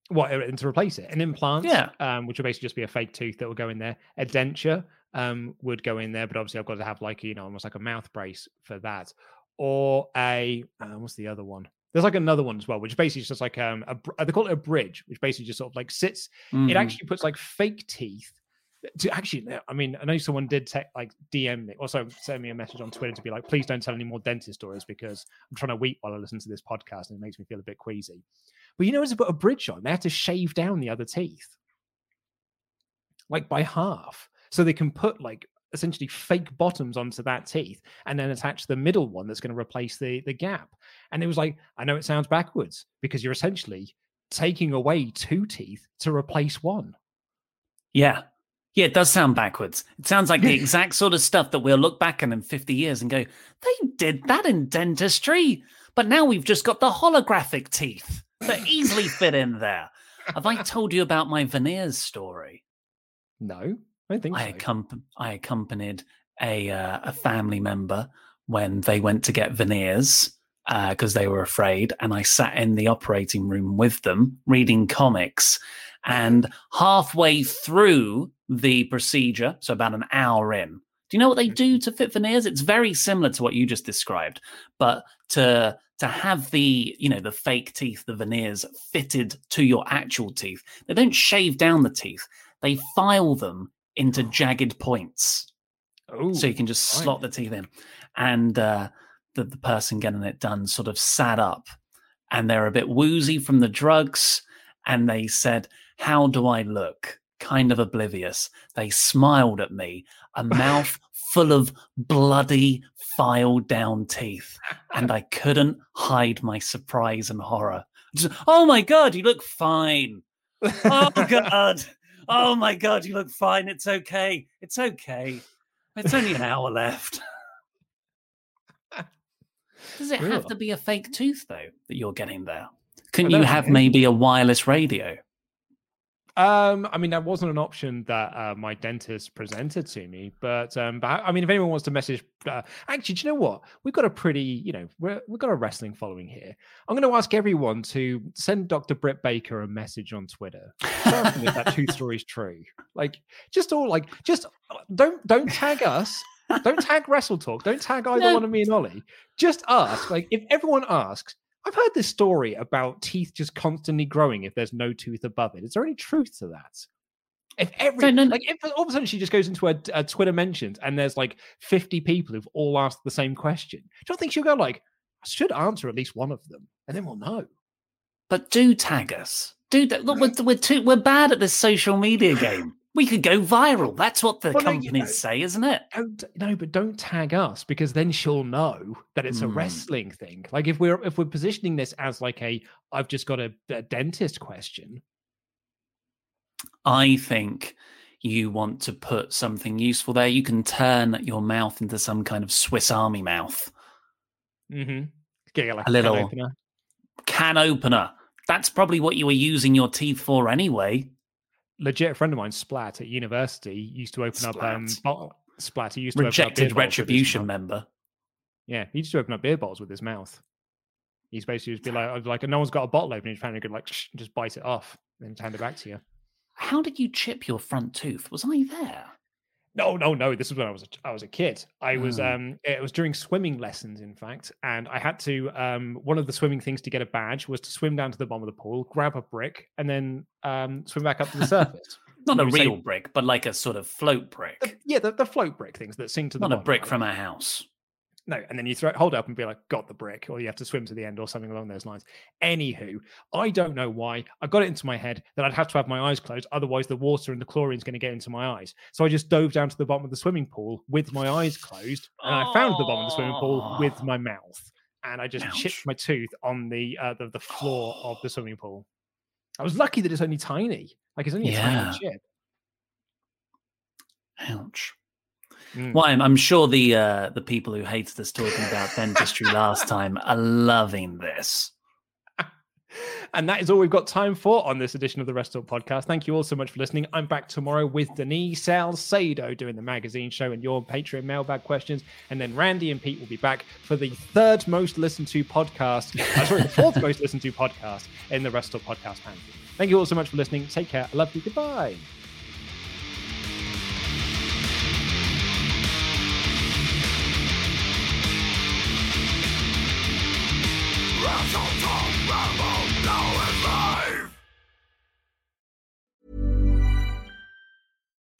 What and to replace it? An implant, Yeah. um, which would basically just be a fake tooth that will go in there. A denture um, would go in there, but obviously I've got to have like you know almost like a mouth brace for that, or a uh, what's the other one? There's like another one as well, which basically is just like um, a, they call it a bridge, which basically just sort of like sits. It Mhm. actually puts like fake teeth. To actually, I mean, I know someone did te- like DM me, also send me a message on Twitter to be like, please don't tell any more dentist stories because I'm trying to weep while I listen to this podcast and it makes me feel a bit queasy. But you know, they put a bridge on, they have to shave down the other teeth, like by half, so they can put like essentially fake bottoms onto that teeth and then attach the middle one that's going to replace the the gap. And it was like, I know it sounds backwards because you're essentially taking away two teeth to replace one. Yeah. Yeah, it does sound backwards. It sounds like the exact sort of stuff that we'll look back on in 50 years and go, they did that in dentistry. But now we've just got the holographic teeth that easily fit in there. Have I told you about my veneers story? No, I think I, so. accomp- I accompanied a uh, a family member when they went to get veneers because uh, they were afraid. And I sat in the operating room with them reading comics. And halfway through the procedure, so about an hour in, do you know what they do to fit veneers? It's very similar to what you just described, but to to have the you know the fake teeth, the veneers fitted to your actual teeth. They don't shave down the teeth; they file them into jagged points, Ooh, so you can just slot the teeth in. And uh, the the person getting it done sort of sat up, and they're a bit woozy from the drugs, and they said, "How do I look?" Kind of oblivious. They smiled at me, a mouth full of bloody filed down teeth, and I couldn't hide my surprise and horror. Just, oh my god, you look fine. Oh god. Oh my god, you look fine. It's okay. It's okay. It's only an hour left. Does it have to be a fake tooth though that you're getting there? Couldn't you have maybe a wireless radio? Um, I mean, that wasn't an option that uh, my dentist presented to me, but um, but I mean, if anyone wants to message, uh, actually, do you know what? We've got a pretty, you know, we're, we've got a wrestling following here. I'm going to ask everyone to send Dr. Britt Baker a message on Twitter, if that two stories true. Like, just all like, just uh, don't don't tag us. Don't tag Wrestle Talk. Don't tag either No. one of me and Ollie. Just ask. Like, if everyone asks, I've heard this story about teeth just constantly growing if there's no tooth above it. Is there any truth to that? If every like if all of a sudden she just goes into a, a Twitter mentions and there's like 50 people who've all asked the same question, do you think she'll go like, I should answer at least one of them, and then we'll know. But do tag us. Do that. Look, we're, we're too we're bad at this social media game. We could go viral. That's what the Well, no, you companies know- say, isn't it? No, but don't tag us because then she'll know that it's a Hmm. wrestling thing. Like if we're if we're positioning this as like a I've just got a, a dentist question. I think you want to put something useful there. You can turn your mouth into some kind of Swiss Army mouth. Mm-hmm. Get like A can little opener. can opener. That's probably what you were using your teeth for anyway. Legit friend of mine, Splat at university, used to open up um Splat. bottle, Splat. He used to open up beer Rejected bottles with his retribution member. Yeah, he used to open up beer bottles with his mouth. He's basically just be like, like, no one's got a bottle opener. He's found a good like just bite it off and hand it back to you. How did you chip your front tooth? Was I there? No, no, no. This is when I was a, I was a kid. I was Oh. um it was during swimming lessons, in fact, and I had to um one of the swimming things to get a badge was to swim down to the bottom of the pool, grab a brick, and then um swim back up to the surface. Not a You say- real brick, but like a sort of float brick. yeah, the, the float brick things that sink to the Not a brick right? from a house. No, and then you throw hold it up and be like, got the brick, or you have to swim to the end or something along those lines. Anywho, I don't know why. I got it into my head that I'd have to have my eyes closed, otherwise the water and the chlorine's going to get into my eyes. So I just dove down to the bottom of the swimming pool with my eyes closed, and I found the bottom of the swimming pool with my mouth. And I just chipped my tooth on the uh, the, the floor of the swimming pool. I was lucky that it's only tiny. Like it's only a tiny chip. Ouch. Mm. Well, I'm, I'm sure the uh, the people who hated us talking about dentistry last time are loving this. And that is all we've got time for on this edition of the Wrestle Talk podcast. Thank you all so much for listening. I'm back tomorrow with Denise Salcedo doing the magazine show and your Patreon mailbag questions. And then Randy and Pete will be back for the third most listened to podcast, uh, sorry, the fourth most listened to podcast in the Wrestle Talk podcast family. Thank you all so much for listening. Take care. I love you. Goodbye. That's all tomorrow, now is life